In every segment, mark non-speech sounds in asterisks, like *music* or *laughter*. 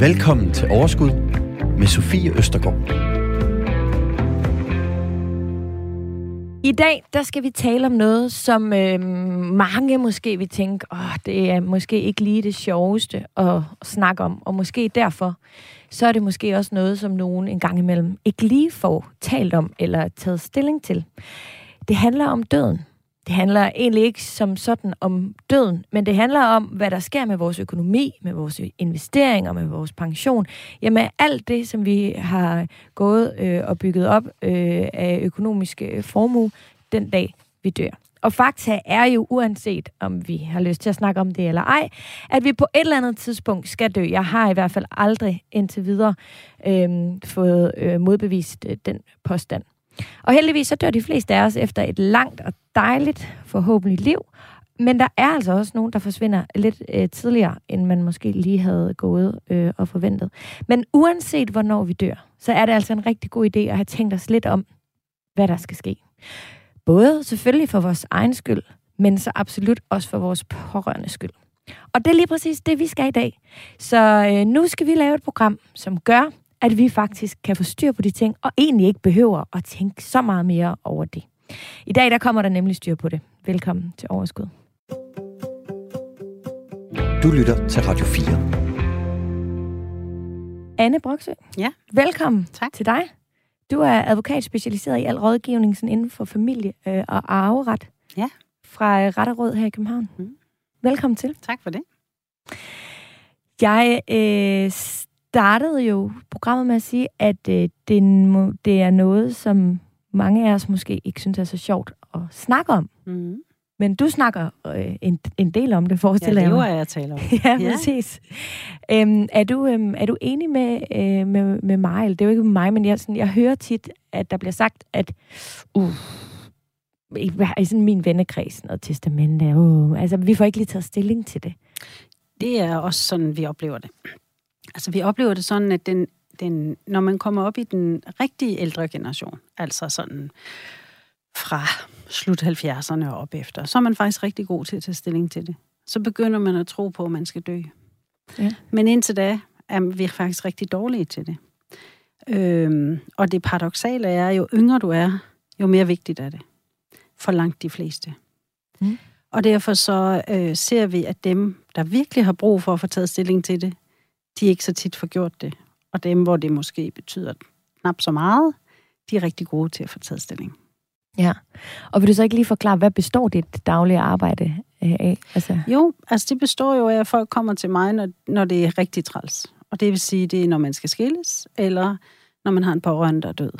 Velkommen til Overskud med Sofie Østergaard. I dag, der skal vi tale om noget, som øh, mange måske vil tænke, åh, det er måske ikke lige det sjoveste at snakke om, og måske derfor, så er det måske også noget, som nogen en gang imellem ikke lige får talt om eller taget stilling til. Det handler om døden. Det handler egentlig ikke som sådan om døden, men det handler om, hvad der sker med vores økonomi, med vores investeringer, med vores pension. Jamen alt det, som vi har gået øh, og bygget op øh, af økonomiske øh, formue den dag, vi dør. Og fakta er jo, uanset om vi har lyst til at snakke om det eller ej, at vi på et eller andet tidspunkt skal dø. Jeg har i hvert fald aldrig indtil videre øh, fået øh, modbevist øh, den påstand. Og heldigvis så dør de fleste af os efter et langt og dejligt, forhåbentlig liv. Men der er altså også nogen, der forsvinder lidt øh, tidligere, end man måske lige havde gået øh, og forventet. Men uanset hvornår vi dør, så er det altså en rigtig god idé at have tænkt os lidt om, hvad der skal ske. Både selvfølgelig for vores egen skyld, men så absolut også for vores pårørende skyld. Og det er lige præcis det, vi skal i dag. Så øh, nu skal vi lave et program, som gør, at vi faktisk kan få styr på de ting, og egentlig ikke behøver at tænke så meget mere over det. I dag der kommer der nemlig styr på det. Velkommen til Overskud. Du lytter til Radio 4. Anne Broksø. Ja. Velkommen Tak. til dig. Du er advokat specialiseret i al rådgivning sådan inden for familie øh, og arveret. Ja. Fra øh, Ret og Råd her i København. Mm. Velkommen til. Tak for det. Jeg øh, startede jo programmet med at sige, at øh, det, det er noget, som mange af os måske ikke synes er så sjovt at snakke om. Mm. Men du snakker øh, en, en del om det, Jeg forestiller jeg mig. af at tale om. *laughs* Ja, Ja. præcis. Øhm, er, du, øhm, er du enig med, øh, med, med mig, eller det er jo ikke med mig, men jeg, sådan, jeg hører tit, at der bliver sagt, at uh, i, i sådan min vennekreds, noget testamente, uh, altså vi får ikke lige taget stilling til det. Det er også sådan, vi oplever det. Altså, vi oplever det sådan, at den, den, når man kommer op i den rigtige ældre generation, altså sådan fra slut 70'erne og op efter, så er man faktisk rigtig god til at tage stilling til det. Så begynder man at tro på, at man skal dø. Ja. Men indtil da er vi faktisk rigtig dårlige til det. Øhm, og det paradoxale er, jo yngre du er, jo mere vigtigt er det. For langt de fleste. Mm. Og derfor så øh, ser vi, at dem, der virkelig har brug for at få taget stilling til det, de ikke så tit får gjort det. Og dem, hvor det måske betyder knap så meget, de er rigtig gode til at få taget stilling. Ja. Og vil du så ikke lige forklare, hvad består dit daglige arbejde øh, af? Altså, Jo, altså det består jo af, at folk kommer til mig, når, når det er rigtig træls. Og det vil sige, det er, når man skal skilles, eller når man har en pårørende, der er død.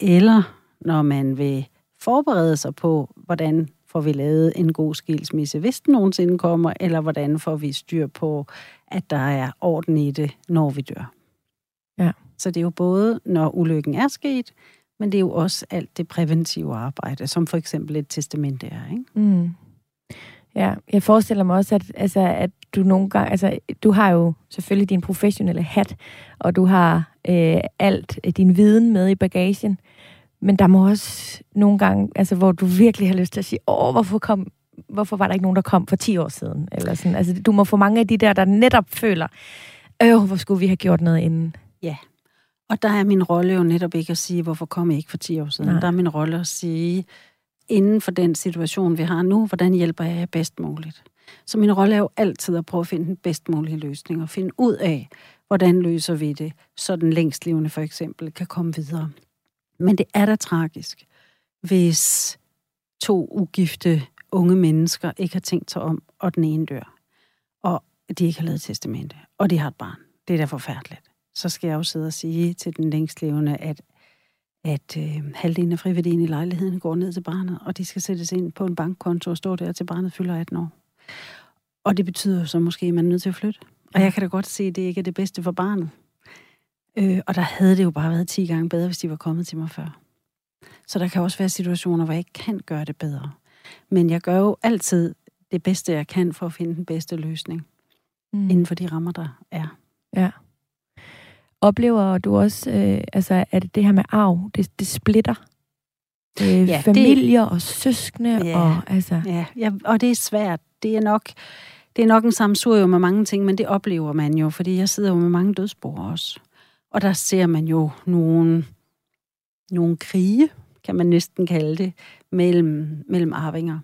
Eller når man vil forberede sig på, hvordan får vi lavet en god skilsmisse, hvis den nogensinde kommer, eller hvordan får vi styr på, at der er orden i det, når vi dør. Ja. Så det er jo både, når ulykken er sket, men det er jo også alt det præventive arbejde, som for eksempel et testamente er. Ikke? Mm. Ja, jeg forestiller mig også, at, altså, at du nogle gange, altså, du har jo selvfølgelig din professionelle hat, og du har øh, alt øh, din viden med i bagagen, men der må også nogle gange, altså, hvor du virkelig har lyst til at sige, åh, hvorfor kom hvorfor var der ikke nogen, der kom for 10 år siden? Eller sådan. Altså, du må få mange af de der, der netop føler, øh, hvor skulle vi have gjort noget inden? Og der er min rolle jo netop ikke at sige, hvorfor kom I ikke for 10 år siden? Nej. Der er min rolle at sige, inden for den situation, vi har nu, hvordan hjælper jeg jer bedst muligt? Så min rolle er jo altid at prøve at finde den bedst mulige løsning, og finde ud af, hvordan løser vi det, så den længstlevende for eksempel kan komme videre. Men det er da tragisk, hvis to ugifte unge mennesker ikke har tænkt sig om, og den ene dør, og de ikke har lavet testamente, og de har et barn. Det er da forfærdeligt så skal jeg jo sidde og sige til den længstlevende, at, at øh, halvdelen af friværdien i lejligheden går ned til barnet, og de skal sættes ind på en bankkonto og stå der, til barnet fylder 18 år. Og det betyder så måske, at man er nødt til at flytte. Og jeg kan da godt se, at det ikke er det bedste for barnet. Øh, og der havde det jo bare været 10 gange bedre, hvis de var kommet til mig før. Så der kan også være situationer, hvor jeg ikke kan gøre det bedre. Men jeg gør jo altid det bedste, jeg kan for at finde den bedste løsning Mm. inden for de rammer, der er. Ja. Oplever du også, øh, altså, at det her med arv, det, det splitter øh, ja, det- familier og søskende? Ja. Og, altså, Ja, ja, og det er svært. Det er nok det er nok en sammensurium med mange ting, men det oplever man jo, fordi jeg sidder jo med mange dødsbord også. Og der ser man jo nogle, nogle krige, kan man næsten kalde det, mellem, mellem arvinger.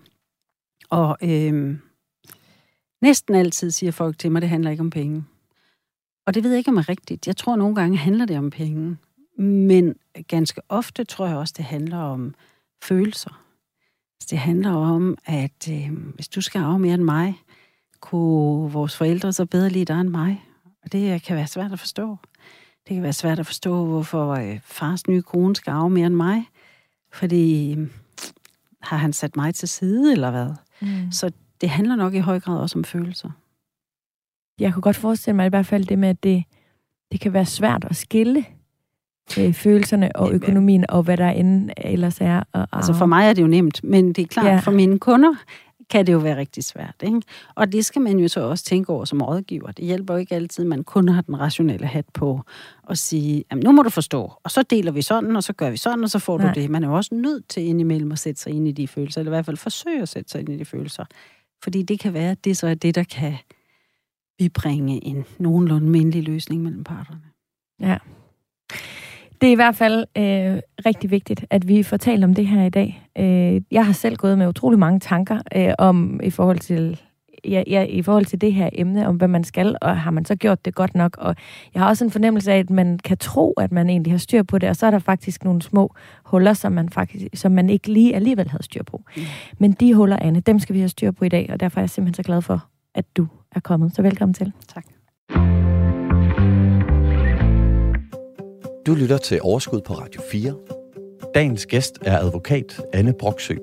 Og øhm, næsten altid siger folk til mig, det handler ikke om penge. Og det ved jeg ikke, om er rigtigt. Jeg tror, nogle gange handler det om penge. Men ganske ofte tror jeg også, det handler om følelser. Altså, det handler om, at øh, hvis du skal arve mere end mig, kunne vores forældre så bedre lide dig end mig. Og det kan være svært at forstå. Det kan være svært at forstå, hvorfor øh, fars nye kone skal arve mere end mig. Fordi øh, har han sat mig til side, eller hvad? Mm. Så det handler nok i høj grad også om følelser. Jeg kunne godt forestille mig i hvert fald det med, at det, det kan være svært at skille øh, følelserne og økonomien og hvad der end ellers er. Og, altså for mig er det jo nemt, men det er klart, ja. for mine kunder kan det jo være rigtig svært. Ikke? Og det skal man jo så også tænke over som rådgiver. Det hjælper jo ikke altid, at man kun har den rationelle hat på og sige, jamen, nu må du forstå, og så deler vi sådan, og så gør vi sådan, og så får Nej. du det. Man er jo også nødt til indimellem at sætte sig ind i de følelser, eller i hvert fald forsøge at sætte sig ind i de følelser. Fordi det kan være, at det så er det, der kan bibringe en nogenlunde mindelig løsning mellem parterne. Ja. Det er i hvert fald øh, rigtig vigtigt, at vi får talt om det her i dag. Øh, jeg har selv gået med utrolig mange tanker øh, om i forhold til ja, ja, i forhold til det her emne, om hvad man skal, og har man så gjort det godt nok. Og jeg har også en fornemmelse af, at man kan tro, at man egentlig har styr på det, og så er der faktisk nogle små huller, som man, faktisk, som man ikke lige alligevel havde styr på. Mm. Men de huller, Anne, dem skal vi have styr på i dag, og derfor er jeg simpelthen så glad for, at du er kommet. Så velkommen til. Tak. Du lytter til Overskud på Radio 4. Dagens gæst er advokat Anne Broksø.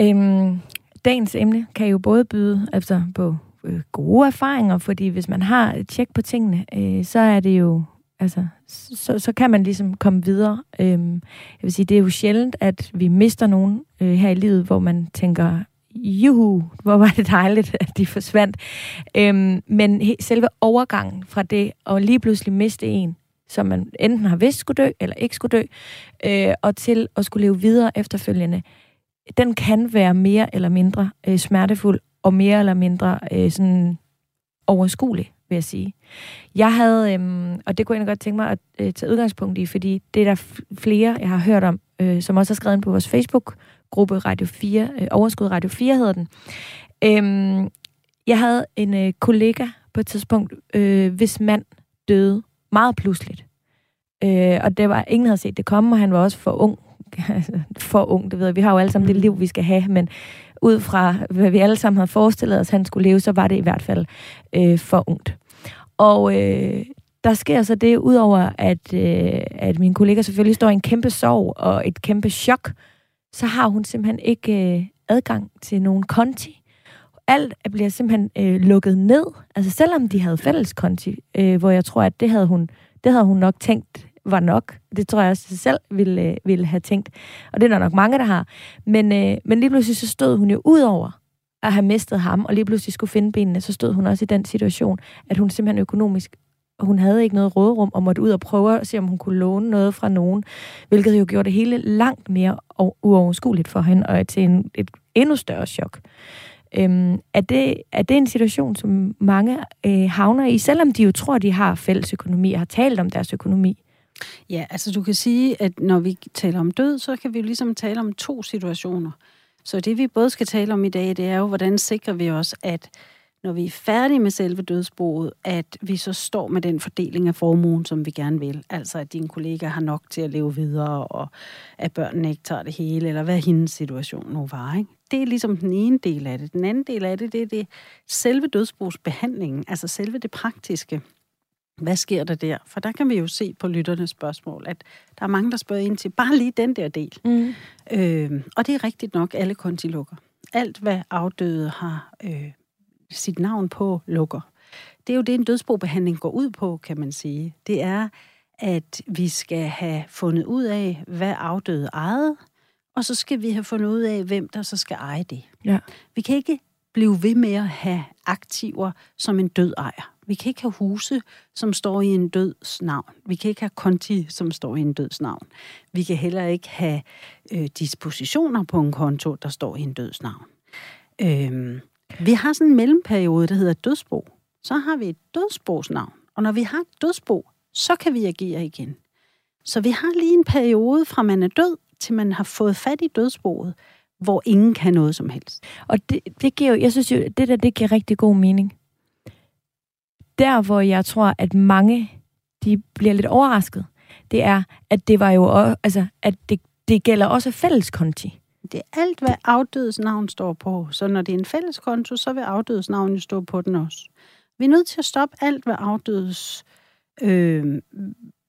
Øhm, dagens emne kan jo både byde altså, på øh, gode erfaringer, fordi hvis man har et tjek på tingene, øh, så er det jo altså, så, så kan man ligesom komme videre. Øhm, jeg vil sige, det er jo sjældent, at vi mister nogen øh, her i livet, hvor man tænker, juhu, hvor var det dejligt, at de forsvandt. Øhm, men selve overgangen fra det at lige pludselig miste en, som man enten har vidst skulle dø, eller ikke skulle dø, øh, og til at skulle leve videre efterfølgende, den kan være mere eller mindre øh, smertefuld, og mere eller mindre øh, sådan overskuelig, vil jeg sige. Jeg havde, øhm, og det kunne jeg godt tænke mig at øh, tage udgangspunkt i, fordi det er der flere, jeg har hørt om, øh, som også har skrevet på vores Facebook, gruppe Radio 4, øh, Overskud Radio 4 hedder den. Øhm, jeg havde en øh, kollega på et tidspunkt, øh, hvis mand døde meget pludseligt. Øh, og det var, ingen havde set det komme, og han var også for ung. *laughs* for ung, det ved jeg. Vi har jo alle sammen det liv, vi skal have, men ud fra, hvad vi alle sammen havde forestillet os, han skulle leve, så var det i hvert fald øh, for ungt. Og øh, der sker så det, udover at, øh, at min kollega selvfølgelig står i en kæmpe sorg og et kæmpe chok, så har hun simpelthen ikke øh, adgang til nogen konti. Alt bliver simpelthen øh, lukket ned. Altså selvom de havde fælles konti, øh, hvor jeg tror, at det havde hun, det havde hun nok tænkt var nok. Det tror jeg også selv ville, øh, ville have tænkt. Og det er der nok mange, der har. Men, øh, men lige pludselig så stod hun jo ud over at have mistet ham, og lige pludselig skulle finde benene, så stod hun også i den situation, at hun simpelthen økonomisk hun havde ikke noget rådrum og måtte ud og prøve at se, om hun kunne låne noget fra nogen, hvilket jo gjorde det hele langt mere uoverskueligt for hende, og til en, et endnu større chok. Øhm, er, det, er det en situation, som mange øh, havner i, selvom de jo tror, de har fælles økonomi og har talt om deres økonomi? Ja, altså du kan sige, at når vi taler om død, så kan vi jo ligesom tale om to situationer. Så det vi både skal tale om i dag, det er jo, hvordan sikrer vi os, at når vi er færdige med selve dødsboet, at vi så står med den fordeling af formuen, som vi gerne vil. Altså, at din kollega har nok til at leve videre, og at børnene ikke tager det hele, eller hvad hendes situation nu var. Ikke? Det er ligesom den ene del af det. Den anden del af det, det er det selve dødsbogsbehandlingen, altså selve det praktiske. Hvad sker der der? For der kan vi jo se på lytternes spørgsmål, at der er mange, der spørger ind til bare lige den der del. Mm. Øh, og det er rigtigt nok, alle konti lukker. Alt, hvad afdøde har øh, sit navn på, lukker. Det er jo det, en dødsbobehandling går ud på, kan man sige. Det er, at vi skal have fundet ud af, hvad afdøde ejede, og så skal vi have fundet ud af, hvem der så skal eje det. Ja. Vi kan ikke blive ved med at have aktiver som en død ejer. Vi kan ikke have huse, som står i en døds navn. Vi kan ikke have konti, som står i en døds navn. Vi kan heller ikke have øh, dispositioner på en konto, der står i en døds navn. Øh, vi har sådan en mellemperiode, der hedder dødsbo. Så har vi et dødsbosnavn. Og når vi har et dødsbo, så kan vi agere igen. Så vi har lige en periode fra man er død, til man har fået fat i dødsboet, hvor ingen kan noget som helst. Og det, det giver jo, jeg synes jo, det der, det giver rigtig god mening. Der, hvor jeg tror, at mange, de bliver lidt overrasket, det er, at det var jo også, altså, at det, det gælder også fælleskonti. Det er alt, hvad afdødes navn står på. Så når det er en fælles konto, så vil afdødes navn jo stå på den også. Vi er nødt til at stoppe alt, hvad afdødes, øh,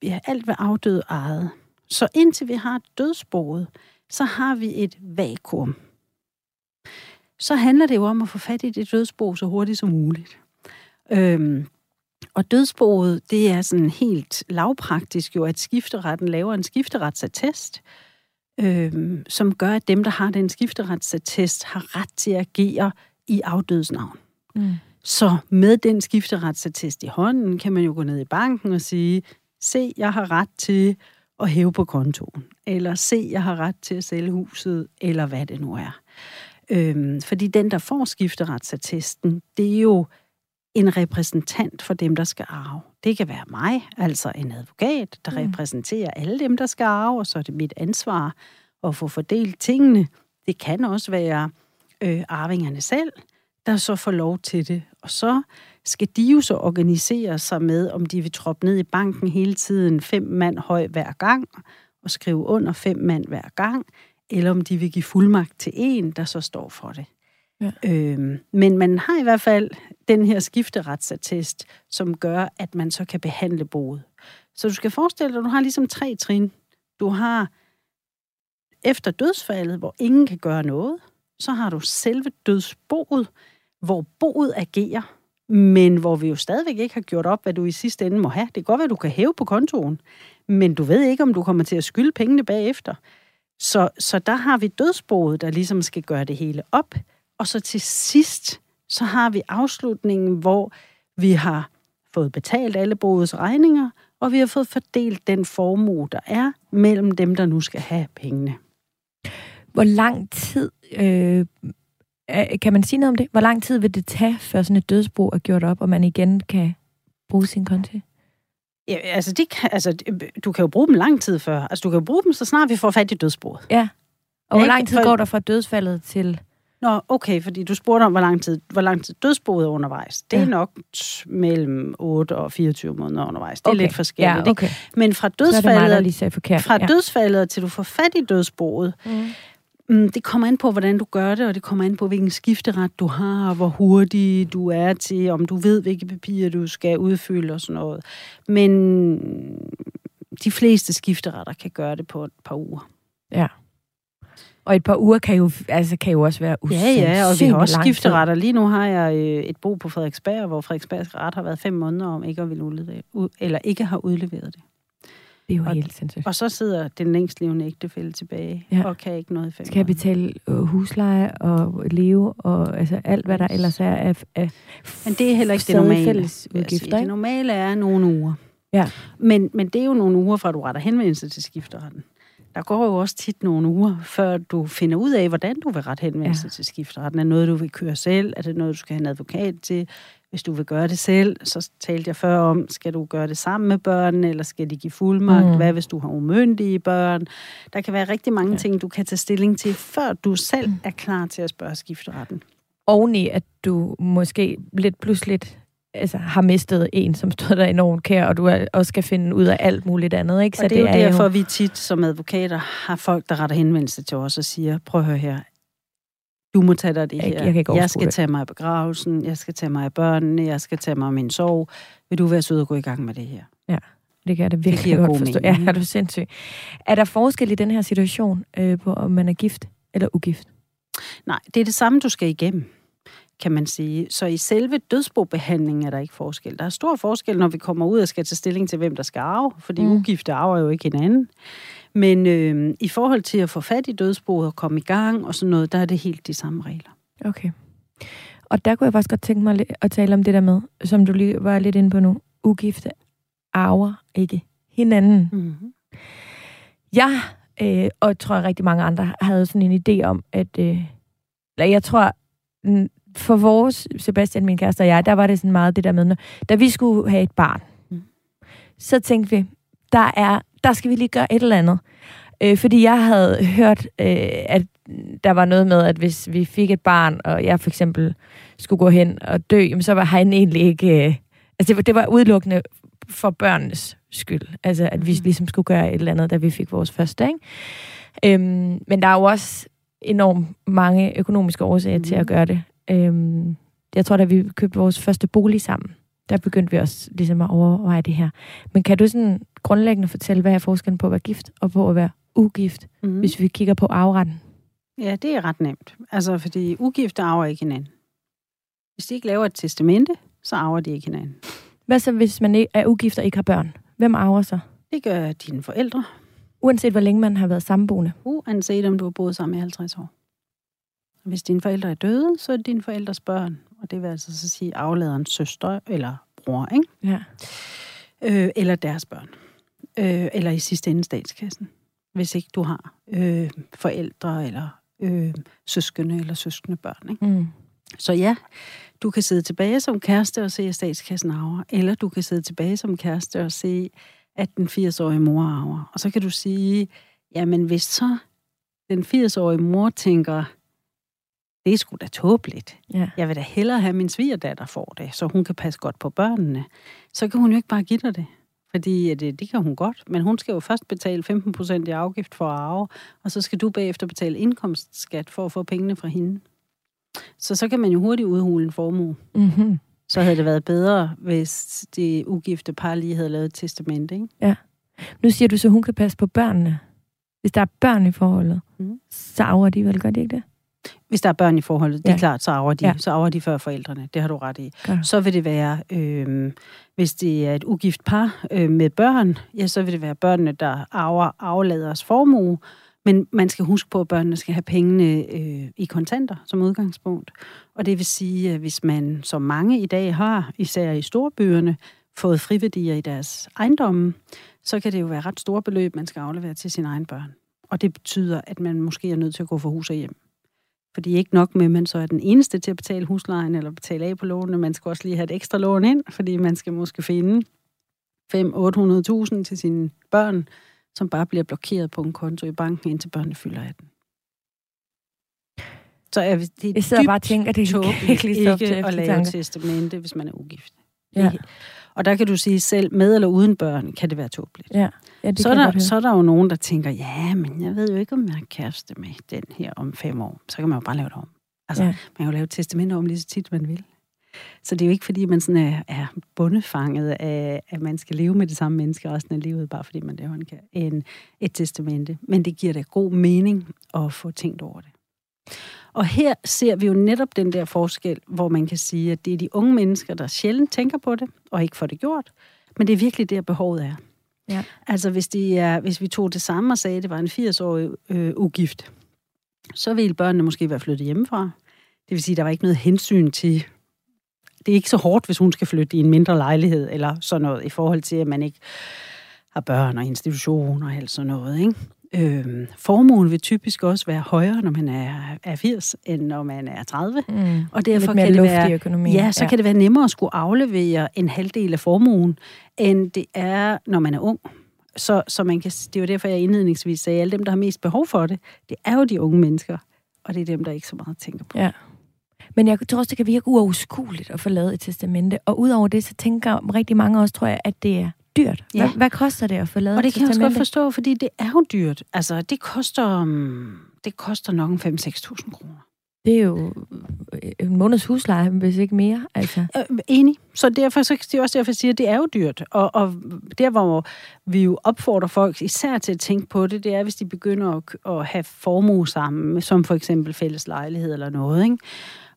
ja, alt, hvad afdøde ejede. Så indtil vi har dødsboet, så har vi et vakuum. Så handler det jo om at få fat i det dødsbo så hurtigt som muligt. Øhm, og dødsboet, det er sådan helt lavpraktisk jo, at skifteretten laver en skifteretsattest, øhm, som gør, at dem, der har den skifteretsattest, har ret til at agere i afdødsnavn. Mm. Så med den skifteretsattest i hånden, kan man jo gå ned i banken og sige, se, jeg har ret til at hæve på kontoen, eller se, jeg har ret til at sælge huset, eller hvad det nu er. Øhm, fordi den, der får skifteretsattesten, det er jo en repræsentant for dem, der skal arve. Det kan være mig, altså en advokat, der mm. repræsenterer alle dem, der skal arve, og så er det mit ansvar at få fordelt tingene. Det kan også være øh, arvingerne selv, der så får lov til det. Og så skal de jo så organisere sig med, om de vil troppe ned i banken hele tiden fem mand høj hver gang, og skrive under fem mand hver gang, eller om de vil give fuldmagt til en, der så står for det. Ja. Øhm, men man har i hvert fald den her skifteretsattest, som gør, at man så kan behandle boet. Så du skal forestille dig, at du har ligesom tre trin. Du har efter dødsfaldet, hvor ingen kan gøre noget. Så har du selve dødsboet, hvor boet agerer, men hvor vi jo stadigvæk ikke har gjort op, hvad du i sidste ende må have. Det kan godt være, at du kan hæve på kontoen, men du ved ikke, om du kommer til at skylde pengene bagefter. Så, så der har vi dødsboet, der ligesom skal gøre det hele op. Og så til sidst, så har vi afslutningen, hvor vi har fået betalt alle boets regninger, og vi har fået fordelt den formue, der er mellem dem, der nu skal have pengene. Hvor lang tid øh, kan man sige noget om det? Hvor lang tid vil det tage, før sådan et dødsbo er gjort op, og man igen kan bruge sin konti? Ja, altså, det kan, altså, du kan jo bruge dem lang tid før. Altså, du kan jo bruge dem, så snart vi får fat i dødsboet. Ja. Og hvor lang tid går der fra dødsfaldet til... Nå, okay, fordi du spurgte om, hvor lang tid, hvor lang tid dødsboet er undervejs. Det ja. er nok mellem 8 og 24 måneder undervejs. Det er okay. lidt forskelligt. Ja, okay. Men fra dødsfaldet, det mig, forkert. fra ja. dødsfaldet til du får fat i dødsboet, mm Mm, det kommer an på, hvordan du gør det, og det kommer an på, hvilken skifteret du har, og hvor hurtig du er til, om du ved, hvilke papirer du skal udfylde og sådan noget. Men de fleste skifteretter kan gøre det på et par uger. Ja. Og et par uger kan jo, altså, kan jo også være Ja, ja, og vi har også skifteretter. Lige nu har jeg øh, et bo på Frederiksberg, hvor Frederiksbergs ret har været fem måneder om ikke at ville udlevere, eller ikke har udleveret det. Det er jo og, helt sindssygt. Og så sidder den længstlevende ægtefælde tilbage ja. og kan ikke noget i fem Skal jeg betale øh, husleje og leve og altså alt, hvad der ellers er af, af Men det er heller ikke det normale. Udgifter, det normale er nogle uger. Ja. Men, men det er jo nogle uger, fra du retter henvendelse til skifteretten. Der går jo også tit nogle uger, før du finder ud af, hvordan du vil rette henvendelse ja. til skifteretten. Er det noget, du vil køre selv? Er det noget, du skal have en advokat til? Hvis du vil gøre det selv, så talte jeg før om, skal du gøre det sammen med børnene, eller skal de give fuldmagt? Mm. Hvad hvis du har umyndige børn? Der kan være rigtig mange ja. ting, du kan tage stilling til, før du selv mm. er klar til at spørge skifteretten. Oveni, at du måske lidt pludseligt altså, har mistet en, som stod der enormt kær, og du også skal finde ud af alt muligt andet. Ikke? Så og det er det jo derfor, jo... vi tit som advokater har folk, der retter henvendelse til os og siger, prøv at høre her, du må tage dig det her. Jeg, jeg, jeg skal tage mig af begravelsen, jeg skal tage mig af børnene, jeg skal tage mig af min sorg. Vil du være sød og gå i gang med det her? Ja, det kan det virkelig det godt forstå. Mening. Ja, er du sindssyg. Er der forskel i den her situation øh, på, om man er gift eller ugift? Nej, det er det samme, du skal igennem kan man sige. Så i selve dødsbobehandlingen er der ikke forskel. Der er stor forskel, når vi kommer ud og skal tage stilling til, hvem der skal arve, fordi mm. ugifte arver jo ikke hinanden. Men øh, i forhold til at få fat i dødsboet og komme i gang og sådan noget, der er det helt de samme regler. Okay. og der kunne jeg faktisk godt tænke mig at tale om det der med, som du lige var lidt inde på nu, ugifte arver ikke hinanden. Mm-hmm. Jeg, øh, og jeg tror rigtig mange andre, havde sådan en idé om, at... Øh, eller jeg tror, for vores, Sebastian, min kæreste og jeg, der var det sådan meget det der med, da vi skulle have et barn, mm. så tænkte vi, der, er, der skal vi lige gøre et eller andet. Øh, fordi jeg havde hørt, øh, at der var noget med, at hvis vi fik et barn, og jeg for eksempel skulle gå hen og dø, så var han egentlig ikke... Øh, altså det var, det var udelukkende for børnenes skyld. Altså at vi mm. ligesom skulle gøre et eller andet, da vi fik vores første. Ikke? Øhm, men der er jo også enormt mange økonomiske årsager mm. til at mm. gøre det. Øhm, jeg tror, da vi købte vores første bolig sammen, der begyndte vi også ligesom at overveje det her. Men kan du sådan grundlæggende fortælle, hvad er forskellen på at være gift og på at være ugift, mm. hvis vi kigger på arveretten? Ja, det er ret nemt. Altså, fordi ugifte arver ikke hinanden. Hvis de ikke laver et testamente, så arver de ikke hinanden. Hvad så, hvis man er ugift og ikke har børn? Hvem arver så? Det gør dine forældre. Uanset hvor længe man har været samboende? Uanset om du har boet sammen i 50 år. Hvis dine forældre er døde, så er det dine forældres børn. Og det vil altså så sige afladerens søster eller bror, ikke? Ja. Øh, eller deres børn. Øh, eller i sidste ende statskassen. Hvis ikke du har øh, forældre eller øh, søskende eller søskende børn. Ikke? Mm. Så ja, du kan sidde tilbage som kæreste og se, at statskassen arver. Eller du kan sidde tilbage som kæreste og se, at den 80-årige mor arver. Og så kan du sige, jamen hvis så den 80-årige mor tænker, det er sgu da tåbeligt. Ja. Jeg vil da hellere have min svigerdatter får det, så hun kan passe godt på børnene. Så kan hun jo ikke bare give dig det. Fordi det, det kan hun godt, men hun skal jo først betale 15% i afgift for at arve, og så skal du bagefter betale indkomstskat for at få pengene fra hende. Så så kan man jo hurtigt udhule en formue. Mm-hmm. Så havde det været bedre, hvis det ugifte par lige havde lavet et testament, ikke? Ja. Nu siger du så, hun kan passe på børnene. Hvis der er børn i forholdet, mm. så arver de vel, gør de ikke det? Hvis der er børn i forholdet, det er klart, så arver de, ja. så arver de før forældrene. Det har du ret i. Ja. Så vil det være, øh, hvis det er et ugift par øh, med børn, ja, så vil det være børnene, der arver afladers formue. Men man skal huske på, at børnene skal have pengene øh, i kontanter som udgangspunkt. Og det vil sige, at hvis man, som mange i dag har, især i storbyerne, fået friværdier i deres ejendomme, så kan det jo være ret store beløb, man skal aflevere til sine egne børn. Og det betyder, at man måske er nødt til at gå for hus og hjem. Fordi ikke nok med, at man så er den eneste til at betale huslejen eller betale af på lånene. Man skal også lige have et ekstra lån ind, fordi man skal måske finde 500-800.000 til sine børn, som bare bliver blokeret på en konto i banken, indtil børnene fylder 18. Så er det jeg sidder bare og tænker, det er ikke, ikke at lave testamente, hvis man er ugift. Ja. Og der kan du sige, selv med eller uden børn, kan det være tåbeligt. Ja. Ja, det så, er der, så er der jo nogen, der tænker, ja, men jeg ved jo ikke, om jeg er kæreste med den her om fem år. Så kan man jo bare lave det om. Altså, ja. man kan jo lave testament om lige så tit, man vil. Så det er jo ikke, fordi man sådan er, er bundefanget af, at man skal leve med det samme menneske resten af livet, bare fordi man laver en, en, et testamente. Men det giver da god mening at få tænkt over det. Og her ser vi jo netop den der forskel, hvor man kan sige, at det er de unge mennesker, der sjældent tænker på det, og ikke får det gjort. Men det er virkelig der, behovet er. Ja. Altså hvis, de er, hvis vi tog det samme og sagde, at det var en 80-årig øh, ugift, så ville børnene måske være flyttet hjemmefra. Det vil sige, at der var ikke noget hensyn til... Det er ikke så hårdt, hvis hun skal flytte i en mindre lejlighed, eller sådan noget, i forhold til, at man ikke har børn og institutioner og alt sådan noget. Ikke? Øh, formuen vil typisk også være højere, når man er, er 80, end når man er 30. Mm. Og derfor kan det være, økonomi. Ja, så ja. kan det være nemmere at skulle aflevere en halvdel af formuen, end det er, når man er ung. Så, så man kan, det er jo derfor, jeg indledningsvis sagde, at alle dem, der har mest behov for det, det er jo de unge mennesker. Og det er dem, der ikke så meget tænker på. Ja. Men jeg tror også, det kan virke uoverskueligt at få lavet et testamente. Og udover det, så tænker rigtig mange også, tror jeg, at det er dyrt. Hvad, ja. hvad koster det at få lavet Og det kan jeg også godt forstå, fordi det er jo dyrt. Altså, det koster, mm, det koster nok 5-6.000 kroner. Det er jo øh, en måneds husleje, hvis ikke mere. Altså. Øh, enig. Så derfor så det er også derfor, jeg siger, at det er jo dyrt. Og, og der, hvor vi jo opfordrer folk især til at tænke på det, det er, hvis de begynder at, at have formue sammen, som for eksempel fælles lejlighed eller noget. Ikke?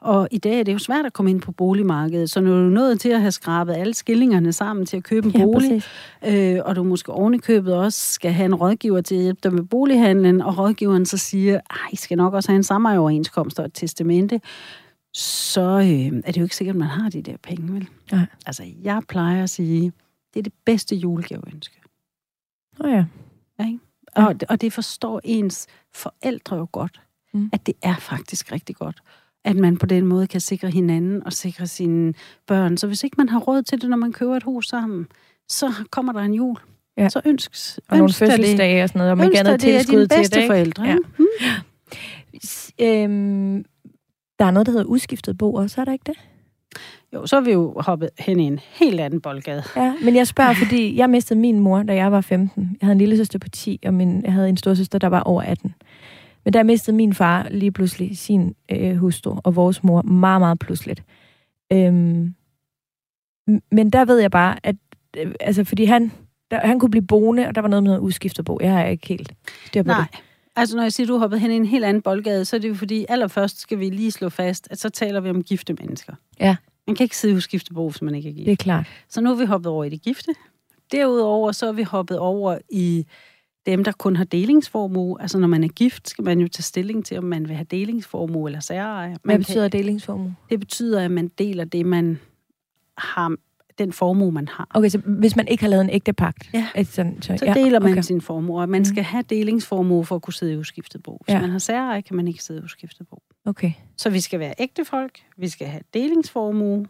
Og i dag er det jo svært at komme ind på boligmarkedet, så når du er nået til at have skrabet alle skillingerne sammen til at købe en bolig, ja, øh, og du måske ovenikøbet også skal have en rådgiver til at hjælpe dig med bolighandlen, og rådgiveren så siger, at I skal nok også have en overenskomst og et testamente, så øh, er det jo ikke sikkert, at man har de der penge, vel? Nej. Altså, jeg plejer at sige, det er det bedste julegaveønske. Åh oh, ja. Ikke? Og, og det forstår ens forældre jo godt, mm. at det er faktisk rigtig godt. At man på den måde kan sikre hinanden og sikre sine børn. Så hvis ikke man har råd til det, når man køber et hus sammen, så kommer der en jul. Ja. Så ønsks, Og nogle ønsk det. fødselsdage og sådan noget, og man Ønsk gerne det tilskud dine til det. ikke? forældre. Ja. Mm. Øhm, der er noget, der hedder uskiftet bo også, er der ikke det? Jo, så er vi jo hoppet hen i en helt anden boldgade. Ja, men jeg spørger, *laughs* fordi jeg mistede min mor, da jeg var 15. Jeg havde en lille søster på 10, og min, jeg havde en storsøster, der var over 18. Men der mistede min far lige pludselig sin øh, hustru og vores mor meget, meget pludseligt. Øhm, men der ved jeg bare, at øh, altså, fordi han, der, han kunne blive boende, og der var noget med noget uskiftet bo. Jeg har ikke helt styr på Nej. det. Altså, når jeg siger, at du hoppet hen i en helt anden boldgade, så er det jo fordi, allerførst skal vi lige slå fast, at så taler vi om gifte mennesker. Ja. Man kan ikke sidde hos skiftebo, hvis man ikke er gift. Det er klart. Så nu er vi hoppet over i det gifte. Derudover så er vi hoppet over i dem, der kun har delingsformue. Altså når man er gift, skal man jo tage stilling til, om man vil have delingsformue eller særeje. Hvad Man betyder delingsformue? Kan, det betyder, at man deler det, man har, den formue, man har. Okay, så hvis man ikke har lavet en ægte pagt? Ja. Et sådan, så, Så ja, deler man okay. sin formue, og man skal have delingsformue for at kunne sidde i udskiftet bo. Hvis Ja. man har særeje, kan man ikke sidde i udskiftet bo. Okay. Så vi skal være ægte folk, vi skal have delingsformue.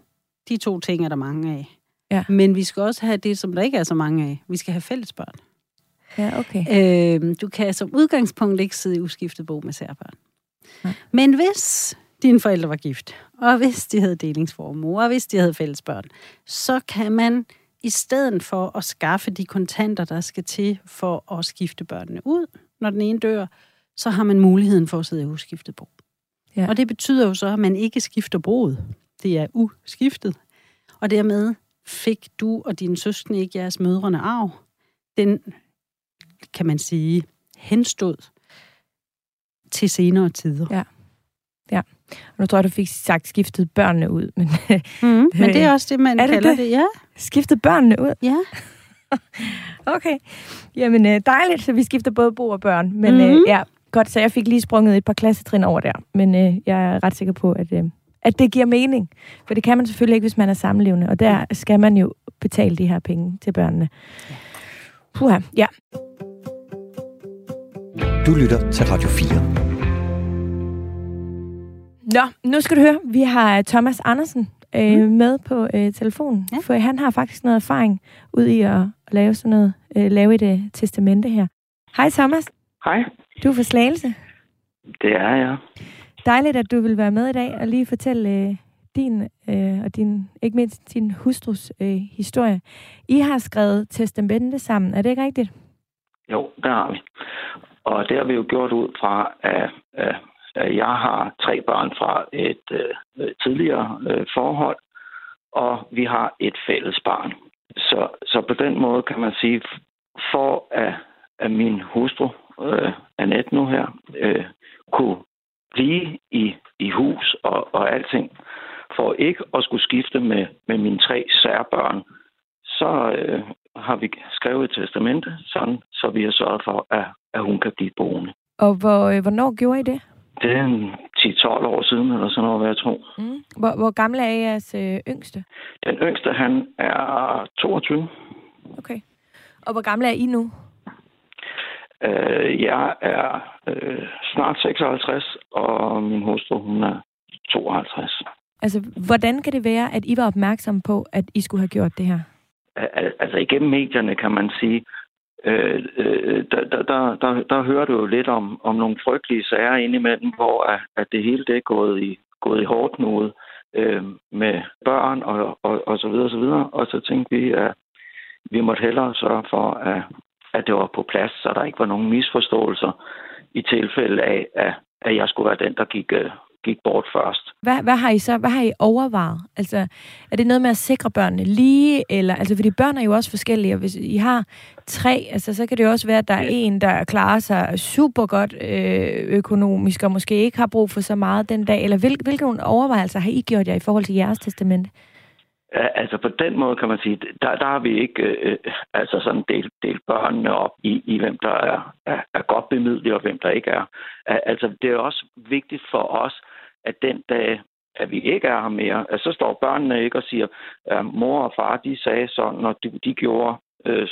De to ting er der mange af. Ja. Men vi skal også have det, som der ikke er så mange af. Vi skal have fælles børn. Ja, okay. Øh, du kan som udgangspunkt ikke sidde i uskiftet bo med særbørn. Nej. Men hvis dine forældre var gift, og hvis de havde delingsformue, og hvis de havde fælles børn, så kan man i stedet for at skaffe de kontanter, der skal til for at skifte børnene ud, når den ene dør, så har man muligheden for at sidde i uskiftet bo. Ja. Og det betyder jo så, at man ikke skifter boet. Det er uskiftet. Og dermed fik du og dine søskende ikke jeres mødrene arv. Den, kan man sige, henstod til senere tider. Ja. Og nu tror jeg, du fik sagt skiftet børnene ud, men Mm, *laughs* men det er også det, man Er det kalder det? det. Ja, skiftet børnene ud? ja. *laughs* Okay. Jamen, øh, dejligt, så vi skifter både bo og børn. Men mm-hmm. øh, Mhm. ja, godt, så jeg fik lige sprunget et par klassetrin over der. Men øh, jeg er ret sikker på, at, øh, at det giver mening. For det kan man selvfølgelig ikke, hvis man er samlevende. Og der skal man jo betale de her penge til børnene. Puha, ja. Du lytter til Radio 4. Nå, nu skal du høre, vi har Thomas Andersen øh, Mm. med på øh, telefonen. Ja. For han har faktisk noget erfaring ud i at, at lave sådan noget, øh, lave et øh, testamente her. Hej Thomas, Hej, du er fra Slagelse. det er jeg. Dejligt, at du vil være med i dag og lige fortælle øh, din øh, og din, ikke mindst din hustrus øh, historie. I har skrevet testamente sammen, er det ikke rigtigt? Jo, der har vi. Og det har vi jo gjort ud fra, at, at, jeg har tre børn fra et øh, tidligere øh, forhold, og vi har et fælles barn. Så, så på den måde kan man sige, for at, at min hustru, øh, Annette nu her, øh, kunne blive i, i hus og, og alting, for ikke at skulle skifte med, med mine tre særbørn, så øh, har vi skrevet et testamente, sådan, så vi har sørget for, at, at hun kan blive boende. Og hvor, øh, hvornår gjorde I det? Det er en 10-12 år siden, eller sådan noget, hvad jeg tror. Mm. Hvor, hvor gamle er jeres øh, yngste? Den yngste, han er 22. Okay. Og hvor gamle er I nu? Øh, jeg er øh, snart 56, og min hustru, hun er 52. Altså, hvordan kan det være, at I var opmærksomme på, at I skulle have gjort det her? Altså igennem medierne kan man sige, øh, øh, der, der, der, der, der hører du jo lidt om, om nogle frygtelige sager indimellem, hvor at, at det hele det er gået i, gået i hårdt noget øh, med børn og, og, og så videre og så videre. Og så tænkte vi, at vi måtte hellere sørge for, at, at det var på plads, så der ikke var nogen misforståelser i tilfælde af, at, at jeg skulle være den, der gik, øh, gik bort først. Hvad, hvad har I så hvad har I overvejet? Altså, er det noget med at sikre børnene lige? Eller, altså, fordi børn er jo også forskellige, og hvis I har tre, altså, så kan det jo også være, at der er en, der klarer sig super godt øh, økonomisk, og måske ikke har brug for så meget den dag. Eller hvil, hvilke overvejelser har I gjort jer i forhold til jeres testament? Altså på den måde kan man sige, der, der har vi ikke øh, altså sådan delt, delt børnene op i, i hvem der er, er, er godt bemidlet og hvem der ikke er. Al- Altså det er også vigtigt for os, at den dag, at vi ikke er her mere, at så står børnene ikke og siger, at mor og far, de sagde sådan, og de, de gjorde øh,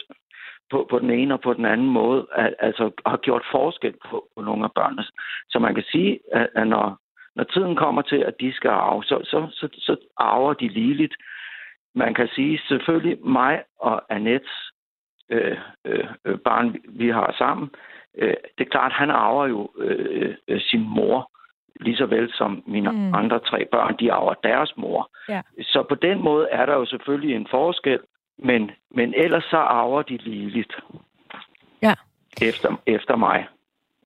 på, på den ene og på den anden måde, at, altså har gjort forskel på, på nogle af børnene. Så man kan sige, at, at når, når tiden kommer til, at de skal arve, så, så, så, så arver de ligeligt. Man kan sige, selvfølgelig mig og Annettes øh, øh, øh, barn, vi har sammen, øh, det er klart, han arver jo øh, øh, sin mor, lige så vel som mine mm. andre tre børn, de arver deres mor. Ja. Så på den måde er der jo selvfølgelig en forskel, men, men ellers så arver de ligeligt. Ja. Efter, efter mig.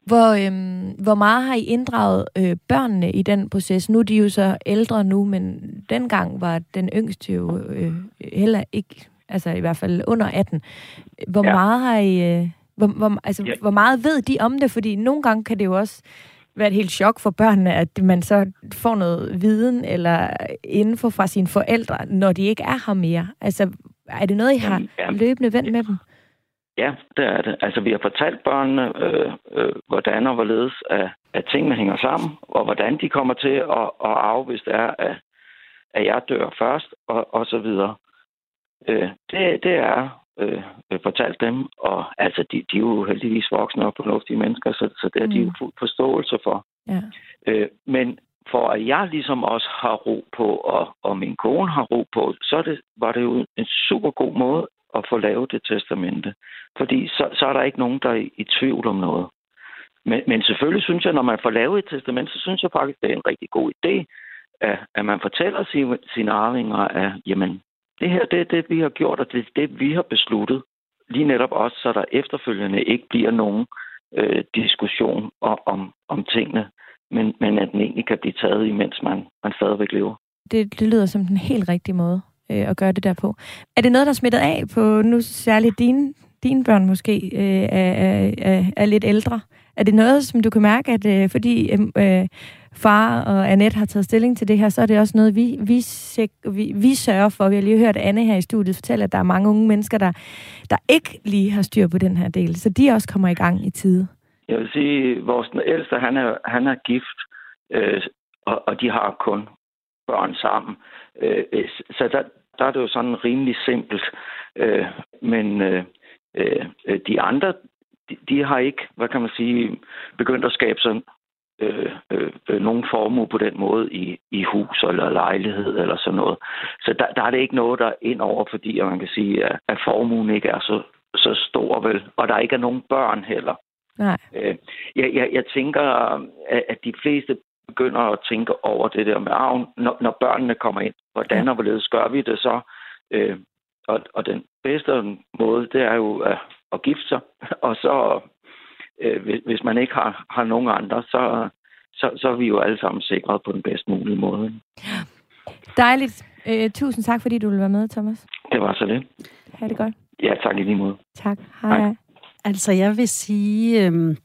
Hvor, øhm, hvor meget har I inddraget øh, børnene i den proces? Nu er de jo så ældre nu, men dengang var den yngste jo øh, heller ikke, altså i hvert fald under 18. Hvor ja. meget har I... Øh, hvor, hvor, altså, ja. hvor meget ved de om det? Fordi nogle gange kan det jo også være et helt chok for børnene, at man så får noget viden eller info fra sine forældre, når de ikke er her mere. Altså, er det noget, I har ja, løbende vendt med dem? Ja, det er det. Altså, vi har fortalt børnene, øh, øh, hvordan og hvorledes at, at tingene hænger sammen, og hvordan de kommer til at, at arve, hvis det er, at, at jeg dør først, og, og så videre. Øh, det, det er øh, fortalt dem, og altså, de, de er jo heldigvis voksne og fornuftige mennesker, så, så det er mm. de jo fuld forståelse for. Ja. Øh, men for at jeg ligesom også har ro på, og, og min kone har ro på, så det, var det jo en super god måde at få lavet det testamente. Fordi så, så er der ikke nogen, der er i, i tvivl om noget. Men, men selvfølgelig synes jeg, når man får lavet et testament, så synes jeg faktisk, det er en rigtig god idé, at, at man fortæller sine, sine arvinger, at jamen, det her det er det, vi har gjort, og det er det, vi har besluttet. Lige netop også, så der efterfølgende ikke bliver nogen øh, diskussion om, om, om tingene, men, men at den egentlig kan blive taget, imens man, man stadigvæk lever. Det, det lyder som den helt rigtige måde øh, at gøre det der på. Er det noget, der er smittet af på nu særligt dine, dine børn måske øh, er, er, er, er lidt ældre? Er det noget, som du kan mærke, at øh, fordi øh, far og Annette har taget stilling til det her, så er det også noget, vi, vi, vi, vi sørger for. Vi har lige hørt Anne her i studiet fortælle, at der er mange unge mennesker, der, der ikke lige har styr på den her del, så de også kommer i gang i tide. Jeg vil sige, at vores ældste, han er, han er gift, øh, og, og de har kun børn sammen. Øh, så der, der er det jo sådan rimelig simpelt. Øh, men øh, øh, de andre, de, de har ikke, hvad kan man sige, begyndt at skabe sådan øh, øh, øh, nogen formue på den måde i, i hus eller lejlighed eller sådan noget. Så der, der er det ikke noget, der er ind over, fordi man kan sige, at, at formuen ikke er så, så stor, vel? Og der ikke er nogen børn heller. Nej. Øh, jeg, jeg, jeg tænker, at de fleste begynder at tænke over det der med arven, når, når børnene kommer ind. Hvordan og hvorledes gør vi det så? Øh, og, og den bedste måde, det er jo at, at gifte sig. Og så, øh, hvis, hvis man ikke har, har nogen andre, så, så, så er vi jo alle sammen sikret på den bedst mulige måde. Dejligt. Øh, tusind tak, fordi du ville være med, Thomas. Det var så det. Ha' det godt. Ja, tak i lige måde. Tak. Hej. Hej. Altså, jeg vil sige, øh,